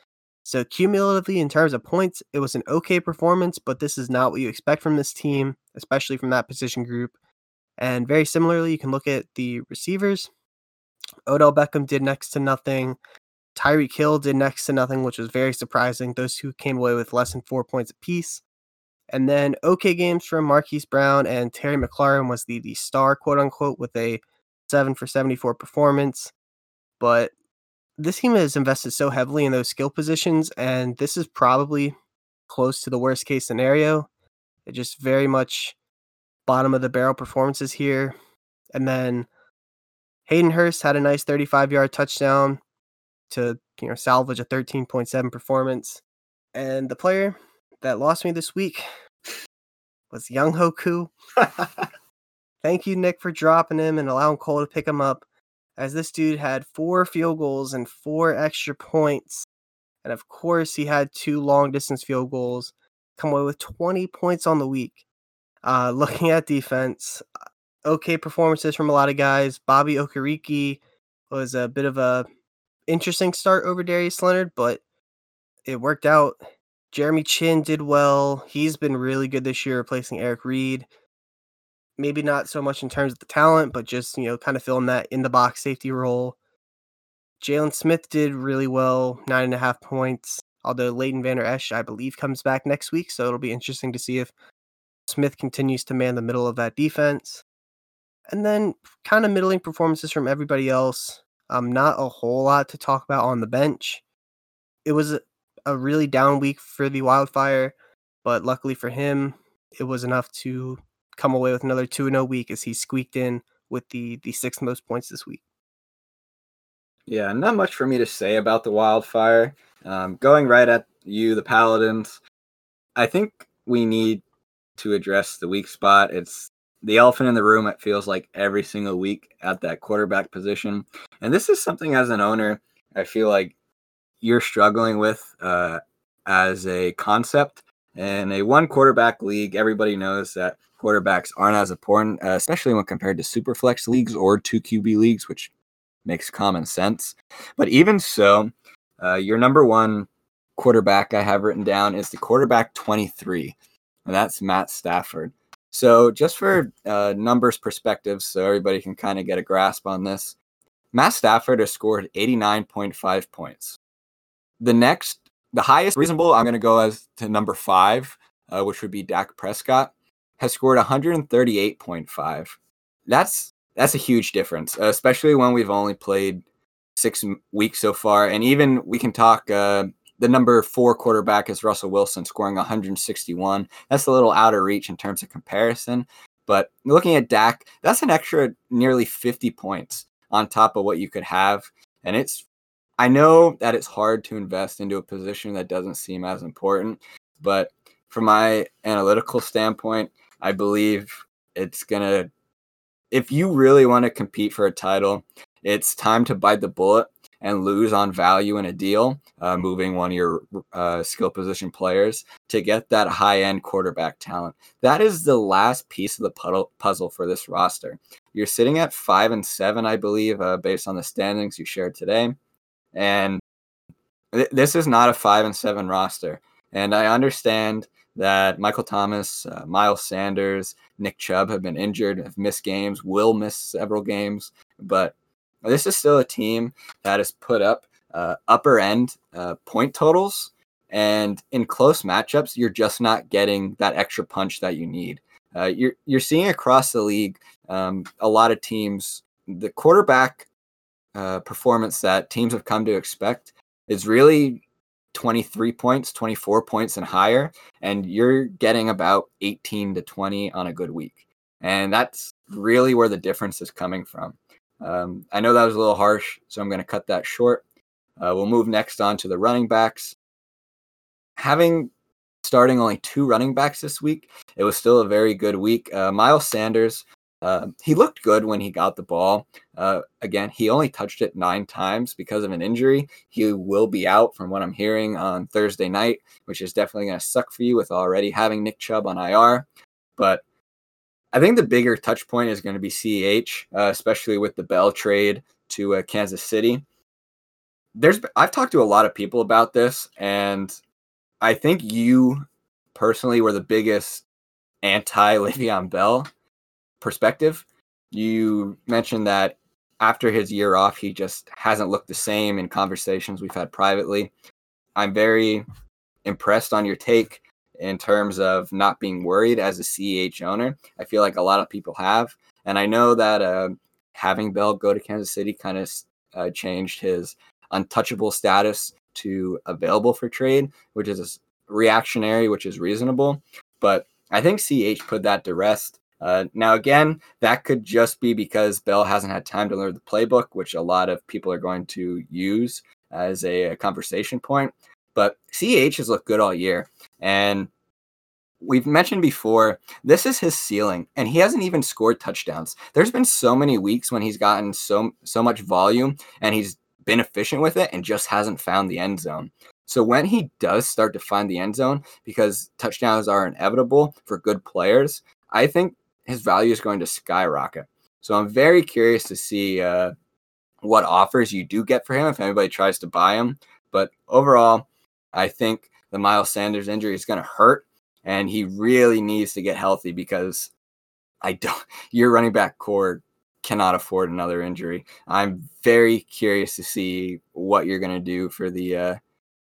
So, cumulatively, in terms of points, it was an okay performance, but this is not what you expect from this team, especially from that position group. And very similarly, you can look at the receivers. Odell Beckham did next to nothing. Tyreek Hill did next to nothing, which was very surprising. Those two came away with less than four points apiece. And then okay games from Marquise Brown and Terry McLaurin was the the star, quote unquote, with a seven for 74 performance. But this team has invested so heavily in those skill positions, and this is probably close to the worst case scenario. It just very much bottom of the barrel performances here. And then Hayden Hurst had a nice 35 yard touchdown. to you know salvage a 13.7 performance. And the player that lost me this week was Younghoe Koo. Thank you, Nick, for dropping him and allowing Cole to pick him up. As this dude had four field goals and four extra points. And of course, he had two long distance field goals, come away with 20 points on the week. Uh, looking at defense, uh, okay performances from a lot of guys. Bobby Okereke was a bit of a interesting start over Darius Leonard, but it worked out. Jeremy Chinn did well. He's been really good this year, replacing Eric Reid. Maybe not so much in terms of the talent, but just, you know, kind of filling that in the box safety role. Jaylon Smith did really well, nine and a half points. Although Leighton Vander Esch, I believe, comes back next week. So it'll be interesting to see if Smith continues to man the middle of that defense. And then kind of middling performances from everybody else. Um, not a whole lot to talk about on the bench. It was a, a really down week for the Wildfire, but luckily for him, it was enough to come away with another 2 0 week as he squeaked in with the, the sixth most points this week. Yeah, not much for me to say about the Wildfire. Um, going right at you, the Paladins, I think we need to address the weak spot. It's the elephant in the room, it feels like every single week at that quarterback position. And this is something as an owner, I feel like you're struggling with uh, as a concept. In a one quarterback league, everybody knows that quarterbacks aren't as important, especially when compared to super flex leagues or two QB leagues, which makes common sense. But even so, uh, your number one quarterback I have written down is the quarterback 23, and that's Matt Stafford. So, just for uh, numbers perspective, so everybody can kind of get a grasp on this, Matt Stafford has scored 89.5 points. The next, the highest reasonable, I'm going to go as to number five, uh, which would be Dak Prescott, has scored 138.5. That's that's a huge difference, especially when we've only played six weeks so far. And even we can talk uh, the number four quarterback is Russell Wilson, scoring 161. That's a little out of reach in terms of comparison. But looking at Dak, that's an extra nearly 50 points on top of what you could have. And it's, I know that it's hard to invest into a position that doesn't seem as important. But from my analytical standpoint, I believe it's to if you really want to compete for a title, it's time to bite the bullet and lose on value in a deal, uh, moving one of your uh, skill position players to get that high end quarterback talent. That is the last piece of the puzzle for this roster. You're sitting at five and seven, I believe, uh, based on the standings you shared today. And th- this is not a five and seven roster. And I understand that Michael Thomas, uh, Miles Sanders, Nick Chubb have been injured, have missed games, will miss several games. But this is still a team that has put up uh, upper end uh, point totals. And in close matchups, you're just not getting that extra punch that you need. Uh, you're you're seeing across the league um, a lot of teams. The quarterback uh, performance that teams have come to expect is really 23 points, 24 points and higher, and you're getting about 18 to 20 on a good week. And that's really where the difference is coming from. Um, I know that was a little harsh, so I'm going to cut that short. Uh, we'll move next on to the running backs. Having starting only two running backs this week, it was still a very good week. Uh, Miles Sanders uh, he looked good when he got the ball. Uh, again, he only touched it nine times because of an injury. He will be out from what I'm hearing on Thursday night, which is definitely going to suck for you with already having Nick Chubb on IR. But I think the bigger touch point is going to be CEH, uh, especially with the Bell trade to uh, Kansas City. There's I've talked to a lot of people about this, and I think you personally were the biggest anti Le'Veon Bell perspective. You mentioned that after his year off, he just hasn't looked the same in conversations we've had privately. I'm very impressed on your take in terms of not being worried as a CEH owner. I feel like a lot of people have. And I know that uh, having Bell go to Kansas City kind of uh, changed his untouchable status to available for trade, which is reactionary, which is reasonable. But I think CH put that to rest. Uh, now, again, that could just be because Bell hasn't had time to learn the playbook, which a lot of people are going to use as a, a conversation point. But CH has looked good all year. And we've mentioned before, this is his ceiling, and he hasn't even scored touchdowns. There's been so many weeks when he's gotten so so much volume and he's been efficient with it and just hasn't found the end zone. So when he does start to find the end zone, because touchdowns are inevitable for good players, I think his value is going to skyrocket. So I'm very curious to see uh, what offers you do get for him if anybody tries to buy him. But overall, I think the Miles Sanders injury is going to hurt and he really needs to get healthy because I don't. Your running back core cannot afford another injury. I'm very curious to see what you're going to do for the uh,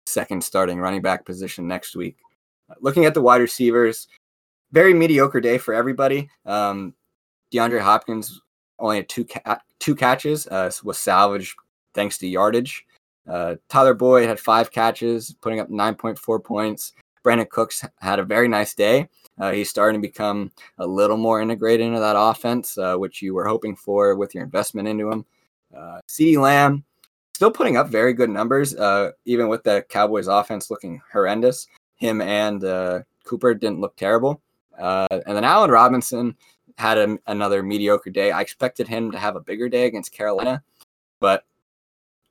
second starting running back position next week. Looking at the wide receivers, very mediocre day for everybody. Um, DeAndre Hopkins only had two ca- two catches, uh, was salvaged thanks to yardage. Uh, Tyler Boyd had five catches, putting up 9.4 points. Brandin Cooks had a very nice day. Uh, he's starting to become a little more integrated into that offense, uh, which you were hoping for with your investment into him. Uh, CeeDee Lamb still putting up very good numbers, uh, even with the Cowboys offense looking horrendous. Him and uh, Cooper didn't look terrible. Uh, and then Allen Robinson had a, another mediocre day. I expected him to have a bigger day against Carolina, but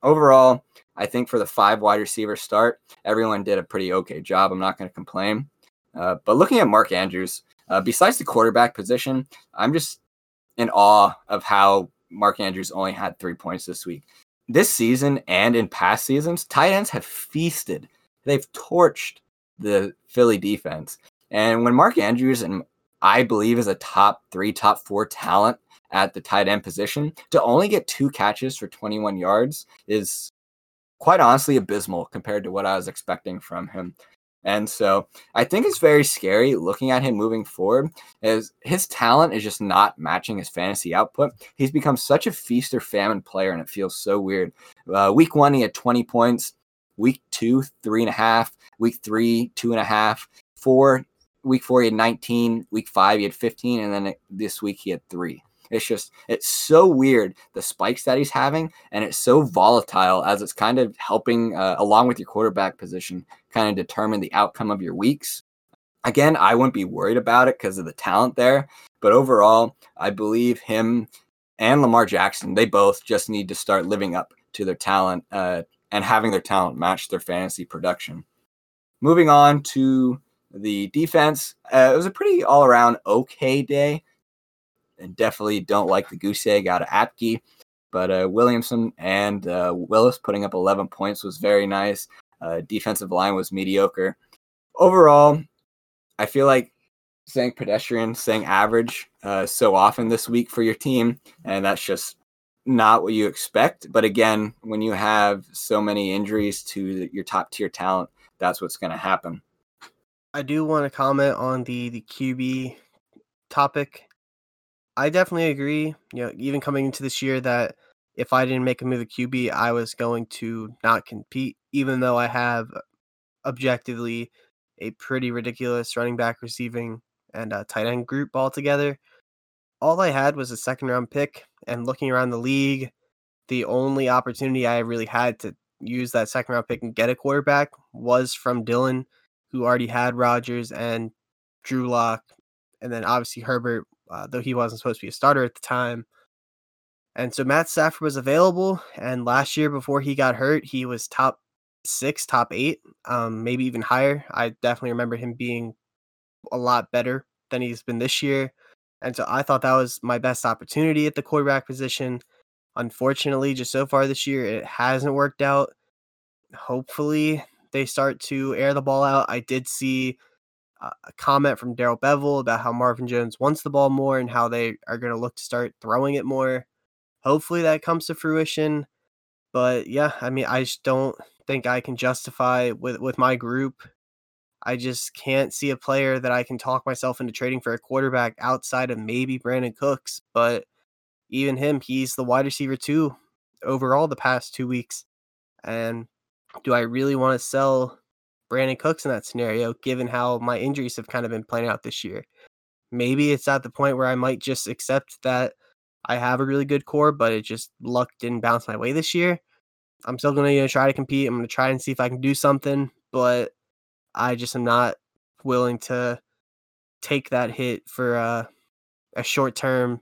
overall, I think for the five wide receiver start, everyone did a pretty okay job. I'm not going to complain. Uh, but looking at Mark Andrews, uh, besides the quarterback position, I'm just in awe of how Mark Andrews only had three points this week. This season and in past seasons, tight ends have feasted. They've torched the Philly defense. And when Mark Andrews and I believe is a top three, top four talent at the tight end position, to only get two catches for 21 yards is quite honestly abysmal compared to what I was expecting from him. And so I think it's very scary looking at him moving forward as his talent is just not matching his fantasy output. He's become such a feast or famine player, and it feels so weird. Uh, week one, he had 20 points. Week two, three and a half. Week three, two and a half. Four, week four, he had 19. Week five, he had 15. And then this week, he had three. It's just, it's so weird the spikes that he's having, and it's so volatile as it's kind of helping, uh, along with your quarterback position, kind of determine the outcome of your weeks. Again, I wouldn't be worried about it because of the talent there, but overall, I believe him and Lamar Jackson, they both just need to start living up to their talent uh, and having their talent match their fantasy production. Moving on to the defense, uh, it was a pretty all around okay day and definitely don't like the goose egg out of Apke. But uh, Williamson and uh, Willis putting up 11 points was very nice. Uh, defensive line was mediocre. Overall, I feel like saying pedestrian, saying average uh, so often this week for your team, and that's just not what you expect. But again, when you have so many injuries to your top tier talent, that's what's going to happen. I do want to comment on the the QB topic. I definitely agree. You know, even coming into this year, that if I didn't make a move at QB, I was going to not compete, even though I have uh, objectively a pretty ridiculous running back, receiving, and a tight end group all together. All I had was a second round pick, and looking around the league, the only opportunity I really had to use that second round pick and get a quarterback was from Dylan, who already had Rodgers and Drew Lock, and then obviously Herbert uh, though he wasn't supposed to be a starter at the time. And so Matt Stafford was available, and last year before he got hurt, he was top six, top eight, um, maybe even higher. I definitely remember him being a lot better than he's been this year. And so I thought that was my best opportunity at the quarterback position. Unfortunately, just so far this year, it hasn't worked out. Hopefully, they start to air the ball out. I did see a comment from Darrell Bevell about how Marvin Jones wants the ball more and how they are going to look to start throwing it more. Hopefully that comes to fruition. But yeah, I mean, I just don't think I can justify with with my group. I just can't see a player that I can talk myself into trading for a quarterback outside of maybe Brandin Cooks. But even him, he's the wide receiver too overall the past two weeks. And do I really want to sell Brandin Cooks in that scenario, given how my injuries have kind of been playing out this year. Maybe it's at the point where I might just accept that I have a really good core, but it just luck didn't bounce my way this year. I'm still gonna you know try to compete. I'm gonna try and see if I can do something, but I just am not willing to take that hit for uh, a short term.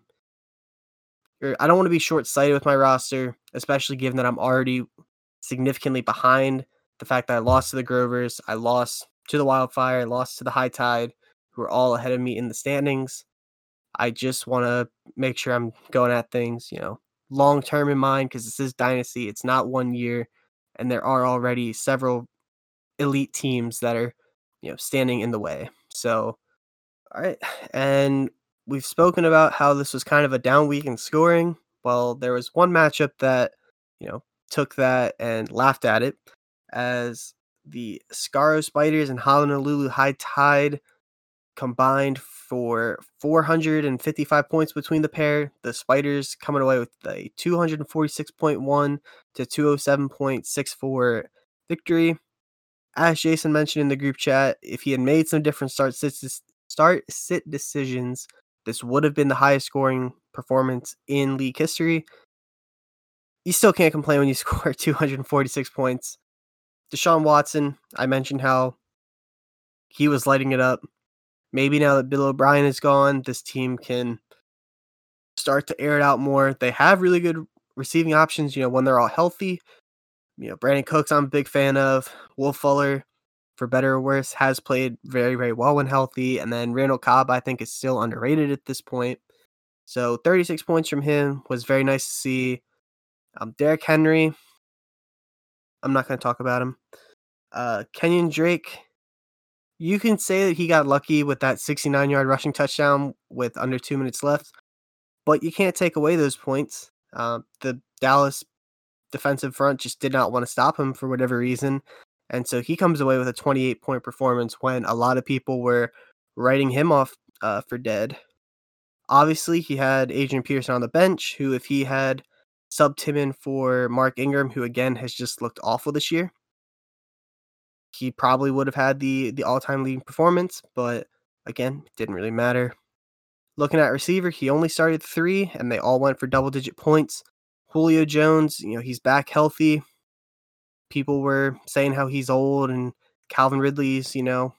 I don't want to be short sighted with my roster, especially given that I'm already significantly behind. The fact that I lost to the Grovers, I lost to the Wildfire, I lost to the High Tide, who are all ahead of me in the standings. I just want to make sure I'm going at things, you know, long term in mind because this is Dynasty. It's not one year, and there are already several elite teams that are, you know, standing in the way. So, all right. And we've spoken about how this was kind of a down week in scoring. Well, there was one matchup that, you know, took that and laughed at it as the Skaro Spiders and Honolulu High Tide combined for 455 points between the pair. The Spiders coming away with a 246.1 to 207.64 victory. As Jason mentioned in the group chat, if he had made some different start sits start sit decisions, this would have been the highest scoring performance in league history. You still can't complain when you score 246 points. Deshaun Watson, I mentioned how he was lighting it up. Maybe now that Bill O'Brien is gone, this team can start to air it out more. They have really good receiving options, you know, when they're all healthy. You know, Brandin Cooks, I'm a big fan of. Will Fuller, for better or worse, has played very, very well when healthy. And then Randall Cobb, I think, is still underrated at this point. So 36 points from him was very nice to see. Um, Derrick Henry, I'm not going to talk about him. Uh, Kenyon Drake, you can say that he got lucky with that 69 yard rushing touchdown with under two minutes left, but you can't take away those points. Uh, the Dallas defensive front just did not want to stop him for whatever reason. And so he comes away with a 28 point performance when a lot of people were writing him off uh, for dead. Obviously, he had Adrian Peterson on the bench, who, if he had subbed him in for Mark Ingram, who again has just looked awful this year. He probably would have had the the all time leading performance, but again, didn't really matter. Looking at receiver, he only started three, and they all went for double digit points. Julio Jones, you know, he's back healthy. People were saying how he's old, and Calvin Ridley's, you know,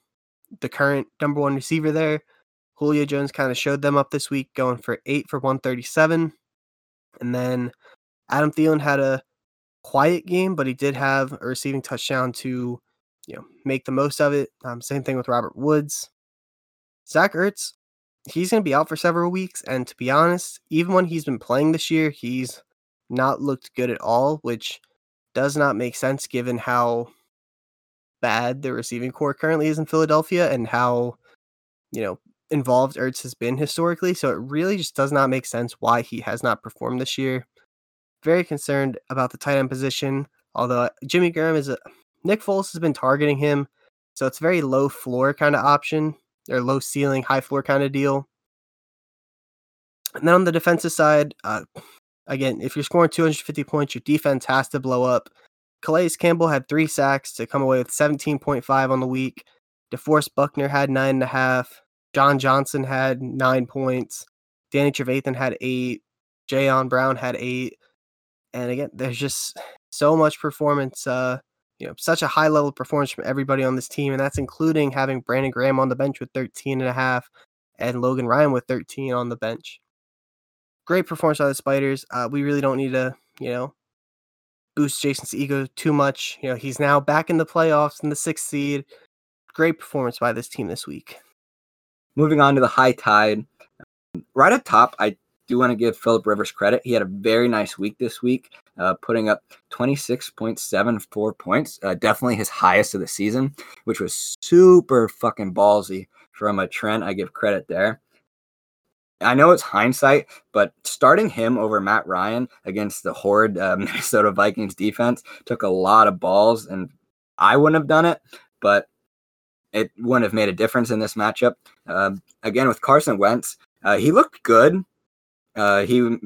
the current number one receiver there. Julio Jones kind of showed them up this week, going for eight for 137. And then Adam Thielen had a quiet game, but he did have a receiving touchdown to, you know, make the most of it. Um, same thing with Robert Woods. Zach Ertz, he's going to be out for several weeks, and to be honest, even when he's been playing this year, he's not looked good at all, which does not make sense given how bad the receiving core currently is in Philadelphia and how, you know, involved Ertz has been historically. So it really just does not make sense why he has not performed this year very concerned about the tight end position. Although Jimmy Graham is a Nick Foles has been targeting him, so it's very low floor kind of option or low ceiling, high floor kind of deal. And then on the defensive side, uh, again, if you're scoring 250 points, your defense has to blow up. Calais Campbell had three sacks to come away with 17.5 on the week. DeForest Buckner had nine and a half. John Johnson had nine points. Danny Trevathan had eight. Jayon Brown had eight. And again, there's just so much performance, uh, you know, such a high level performance from everybody on this team. And that's including having Brandon Graham on the bench with 13 and a half and Logan Ryan with 13 on the bench. Great performance by the Spiders. Uh, we really don't need to, you know, boost Jason's ego too much. You know, he's now back in the playoffs in the sixth seed. Great performance by this team this week. Moving on to the high tide. Right at top, I do want to give Philip Rivers credit. He had a very nice week this week, uh, putting up 26.74 points, uh, definitely his highest of the season, which was super fucking ballsy from a Trent. I give credit there. I know it's hindsight, but starting him over Matt Ryan against the horrid uh, Minnesota Vikings defense took a lot of balls, and I wouldn't have done it, but it wouldn't have made a difference in this matchup. Uh, again, with Carson Wentz, uh, he looked good. Uh, he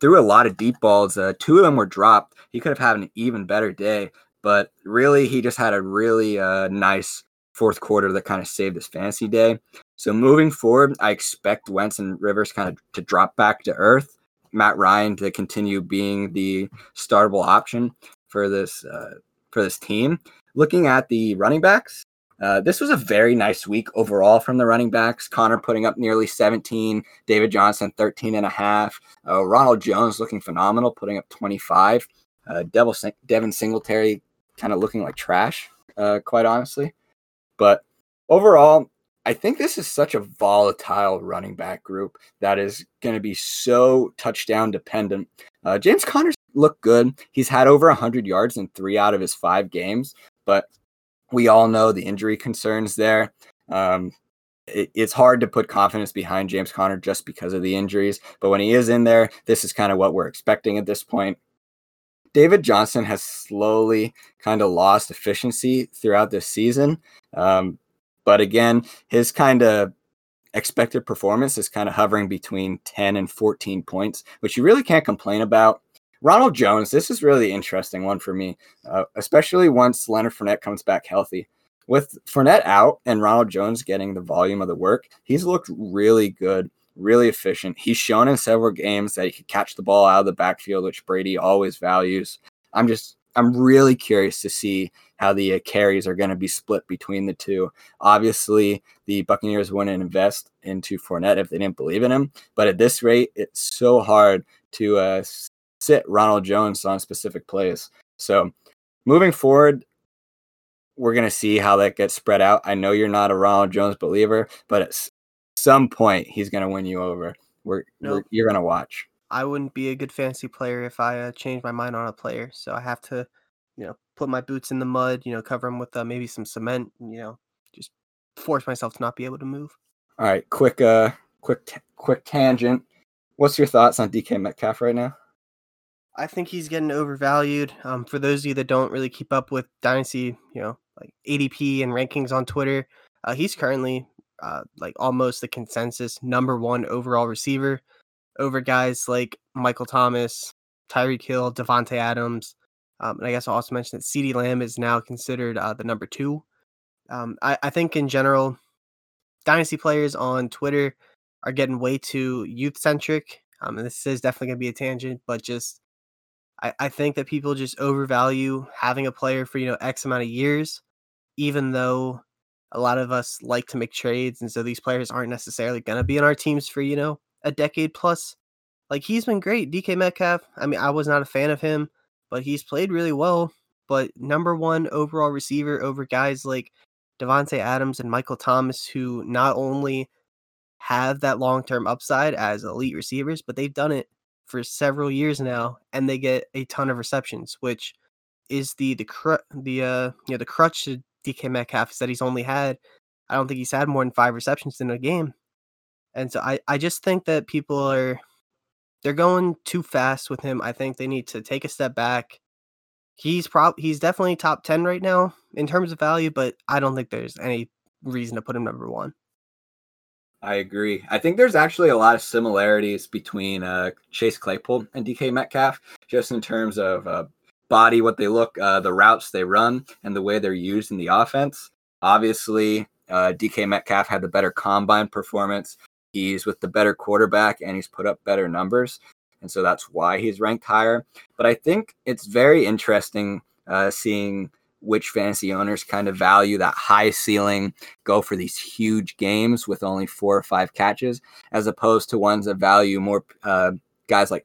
threw a lot of deep balls. Uh, two of them were dropped. He could have had an even better day, but really, he just had a really uh, nice fourth quarter that kind of saved his fantasy day. So moving forward, I expect Wentz and Rivers kind of to drop back to earth. Matt Ryan to continue being the startable option. for this uh, for this team. Looking at the running backs, uh, this was a very nice week overall from the running backs. Conner putting up nearly 17, David Johnson 13 and a half, uh, Ronald Jones looking phenomenal, putting up 25. Uh, Devil, Devin Singletary kind of looking like trash, uh, quite honestly. But overall, I think this is such a volatile running back group that is going to be so touchdown dependent. Uh, James Conner's looked good. He's had over 100 yards in three out of his five games, but we all know the injury concerns there. Um, it, it's hard to put confidence behind James Conner just because of the injuries, but when he is in there, this is kind of what we're expecting at this point. David Johnson has slowly kind of lost efficiency throughout this season. Um, but again, his kind of expected performance is kind of hovering between 10 and 14 points, which you really can't complain about. Ronald Jones, this is really interesting one for me, uh, especially once Leonard Fournette comes back healthy. With Fournette out and Ronald Jones getting the volume of the work, he's looked really good, really efficient. He's shown in several games that he could catch the ball out of the backfield, which Brady always values. I'm just, I'm really curious to see how the uh, carries are going to be split between the two. Obviously, the Buccaneers wouldn't invest into Fournette if they didn't believe in him, but at this rate, it's so hard to uh, sit Ronald Jones on specific plays. So moving forward, we're going to see how that gets spread out. I know you're not a Ronald Jones believer, but at some point, he's going to win you over. We're, nope. we're you're going to watch. I wouldn't be a good fantasy player if I uh, changed my mind on a player. So I have to, you know, put my boots in the mud, you know, cover them with uh, maybe some cement, you know, just force myself to not be able to move. All right, quick, uh, quick, t- quick tangent. What's your thoughts on DK Metcalf right now? I think he's getting overvalued. Um, for those of you that don't really keep up with Dynasty, you know, like ADP and rankings on Twitter, uh, he's currently uh, like almost the consensus number one overall receiver over guys like Michael Thomas, Tyreek Hill, Davante Adams, um, and I guess I'll also mention that CeeDee Lamb is now considered uh, the number two. Um, I, I think in general, dynasty players on Twitter are getting way too youth centric. Um, and this is definitely going to be a tangent, but just I, I think that people just overvalue having a player for you know X amount of years, even though a lot of us like to make trades, and so these players aren't necessarily going to be in our teams for you know a decade plus. Like he's been great, DK Metcalf. I mean, I was not a fan of him but he's played really well. But number one overall receiver over guys like Davante Adams and Michael Thomas, who not only have that long term upside as elite receivers, but they've done it for several years now, and they get a ton of receptions, which is the the cr- the uh you know the crutch to DK Metcalf is that he's only had I don't think he's had more than five receptions in a game, and so I I just think that people are they're going too fast with him. I think they need to take a step back. He's prob he's definitely top 10 right now in terms of value, but I don't think there's any reason to put him number 1. I agree. I think there's actually a lot of similarities between uh, Chase Claypool and DK Metcalf, just in terms of uh, body, what they look, uh, the routes they run, and the way they're used in the offense. Obviously, uh, DK Metcalf had the better combine performance, He's with the better quarterback and he's put up better numbers. And so that's why he's ranked higher. But I think it's very interesting uh, seeing which fantasy owners kind of value that high ceiling, go for these huge games with only four or five catches, as opposed to ones that value more uh, guys like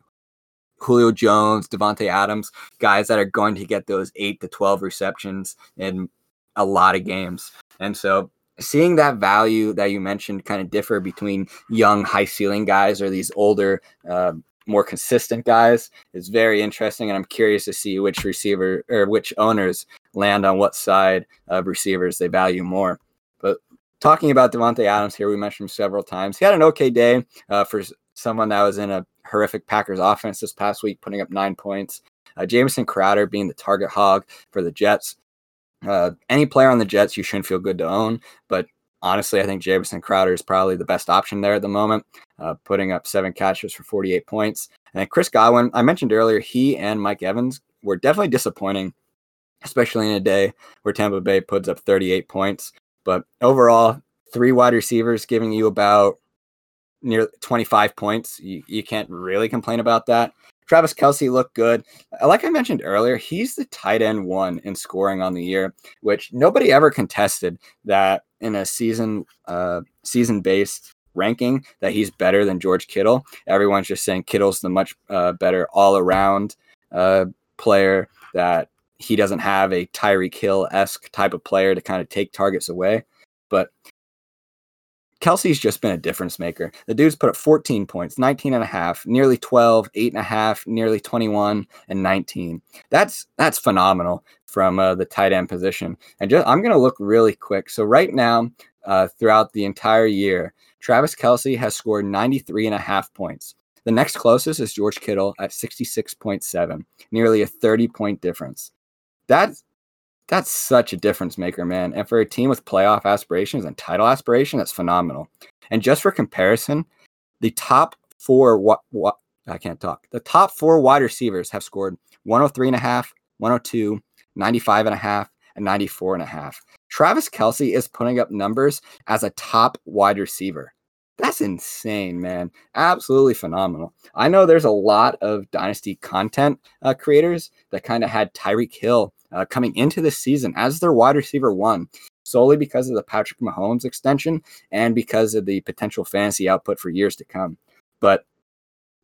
Julio Jones, Davante Adams, guys that are going to get those eight to 12 receptions in a lot of games. And so seeing that value that you mentioned kind of differ between young high ceiling guys or these older uh, more consistent guys is very interesting and i'm curious to see which receiver or which owners land on what side of receivers they value more. But talking about Davante Adams here we mentioned him several times. He had an okay day uh, for someone that was in a horrific Packers offense this past week putting up nine points. Uh, Jamison Crowder being the target hog for the Jets. Uh, any player on the Jets you shouldn't feel good to own, but honestly, I think Jamison Crowder is probably the best option there at the moment, uh, putting up seven catches for 48 points. And Chris Godwin, I mentioned earlier, he and Mike Evans were definitely disappointing, especially in a day where Tampa Bay puts up 38 points. But overall, three wide receivers giving you about near 25 points. You, you can't really complain about that. Travis Kelce looked good. Uh, like I mentioned earlier, he's the tight end one in scoring on the year, which nobody ever contested that in a season uh, season based ranking that he's better than George Kittle. Everyone's just saying Kittle's the much uh, better all around uh, player that he doesn't have a Tyreek Hill esque type of player to kind of take targets away. But Kelce's just been a difference maker. The dude's put up 14 points, 19 and a half, nearly 12, eight and a half, nearly 21, and 19. That's that's phenomenal from uh, the tight end position. And just, I'm going to look really quick. So right now, uh, throughout the entire year, Travis Kelce has scored 93 and a half points. The next closest is George Kittle at 66.7, nearly a 30 point difference. That's that's such a difference maker, man. And for a team with playoff aspirations and title aspiration, that's phenomenal. And just for comparison, the top four what I can't talk. The top four wide receivers have scored 103 and a half, 102, 95 and a half, and 94 and a half. Travis Kelce is putting up numbers as a top wide receiver. That's insane, man. Absolutely phenomenal. I know there's a lot of dynasty content uh, creators that kind of had Tyreek Hill uh, coming into this season as their wide receiver one, solely because of the Patrick Mahomes extension and because of the potential fantasy output for years to come. But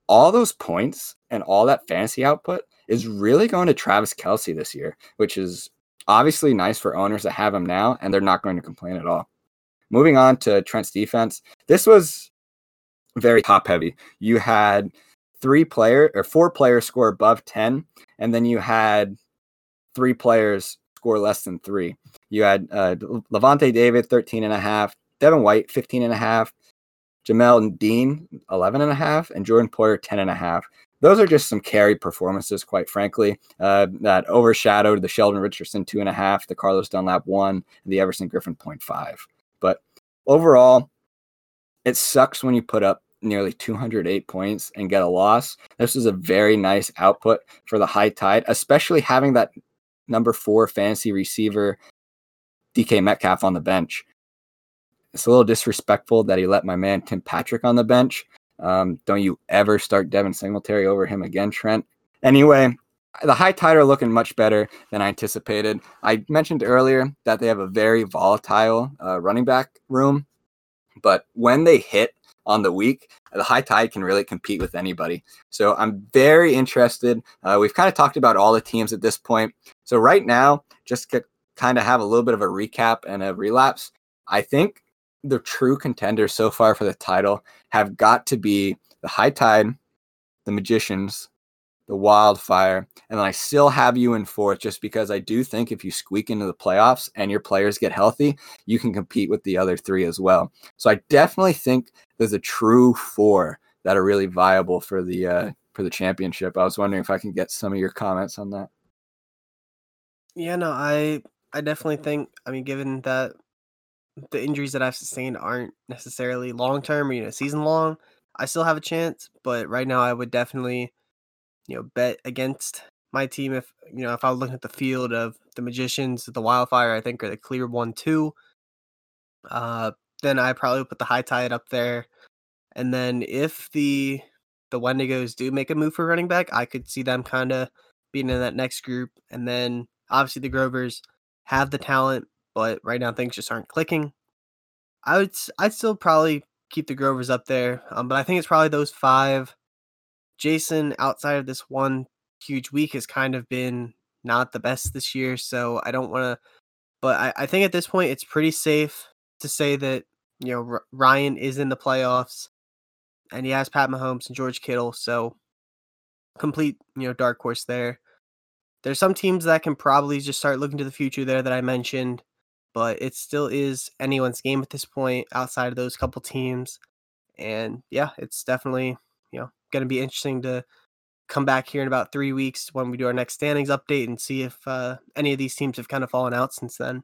all those points and all that fantasy output is really going to Travis Kelce this year, which is obviously nice for owners that have him now, and they're not going to complain at all. Moving on to Trent's defense, this was very top heavy. You had three player or four players score above 10, and then you had three players score less than three. You had uh, Lavonte David, 13 and a half, Devin White, 15 and a half, Jamel Dean, 11 and a half, and Jordan Poyer, 10 and a half. Those are just some carry performances, quite frankly, uh, that overshadowed the Sheldon Richardson two and a half, the Carlos Dunlap one, and the Everson Griffen 0.5. But overall, it sucks when you put up nearly 208 points and get a loss. This is a very nice output for the high tide, especially having that number four fantasy receiver, DK Metcalf, on the bench. It's a little disrespectful that he let my man Tim Patrick on the bench. Um, don't you ever start Devin Singletary over him again, Trent. Anyway, the high tide are looking much better than I anticipated. I mentioned earlier that they have a very volatile uh, running back room, but when they hit on the week, the high tide can really compete with anybody. So I'm very interested. Uh, we've kind of talked about all the teams at this point. So right now, just to kind of have a little bit of a recap and a relapse, I think the true contenders so far for the title have got to be the high tide, the magicians, the wildfire, and I still have you in fourth just because I do think if you squeak into the playoffs and your players get healthy, you can compete with the other three as well. So I definitely think there's a true four that are really viable for the uh, for the championship. I was wondering if I can get some of your comments on that. Yeah, no, I I definitely think. I mean, given that the injuries that I've sustained aren't necessarily long term or you know season long, I still have a chance. But right now, I would definitely you know bet against my team if you know if I was looking at the field of the magicians, the wildfire, I think are the clear one two. Uh, then I probably put the high tide up there, and then if the the Wendigos do make a move for running back, I could see them kind of being in that next group, and then obviously the Grovers have the talent, but right now things just aren't clicking. I would I'd still probably keep the Grovers up there, um, but I think it's probably those five Jason, outside of this one huge week, has kind of been not the best this year. So I don't want to, but I, I think at this point it's pretty safe to say that you know R- Ryan is in the playoffs, and he has Pat Mahomes and George Kittle. So complete you know dark horse there. There's some teams that can probably just start looking to the future there that I mentioned, but it still is anyone's game at this point outside of those couple teams. And yeah, it's definitely you know going to be interesting to come back here in about three weeks when we do our next standings update and see if uh, any of these teams have kind of fallen out since then.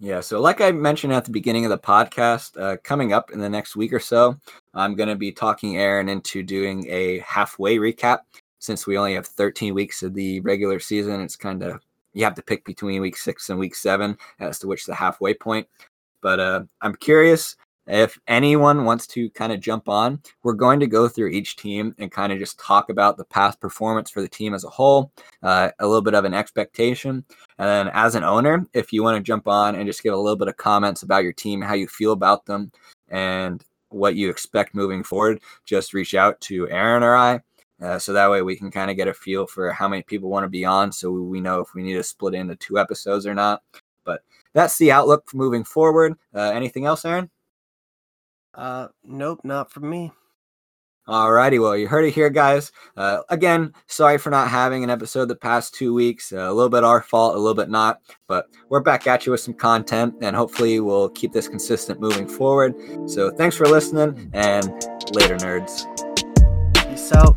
Yeah, so like I mentioned at the beginning of the podcast, uh, coming up in the next week or so, I'm going to be talking Aaron into doing a halfway recap. Since we only have 13 weeks of the regular season, it's kind of you have to pick between week six and week seven as to which the halfway point. But uh, I'm curious if anyone wants to kind of jump on, we're going to go through each team and kind of just talk about the past performance for the team as a whole, uh, a little bit of an expectation. And then as an owner, if you want to jump on and just give a little bit of comments about your team, how you feel about them, and what you expect moving forward, just reach out to Aaron or I. Uh, so that way we can kind of get a feel for how many people want to be on so we know if we need to split into two episodes or not. But that's the outlook for moving forward. Uh, anything else, Aaron? Uh, nope, not for me. Alrighty, well, you heard it here, guys. Uh, again, sorry for not having an episode the past two weeks. Uh, a little bit our fault, a little bit not, but we're back at you with some content, and hopefully, we'll keep this consistent moving forward. So, thanks for listening, and later, nerds. Peace out.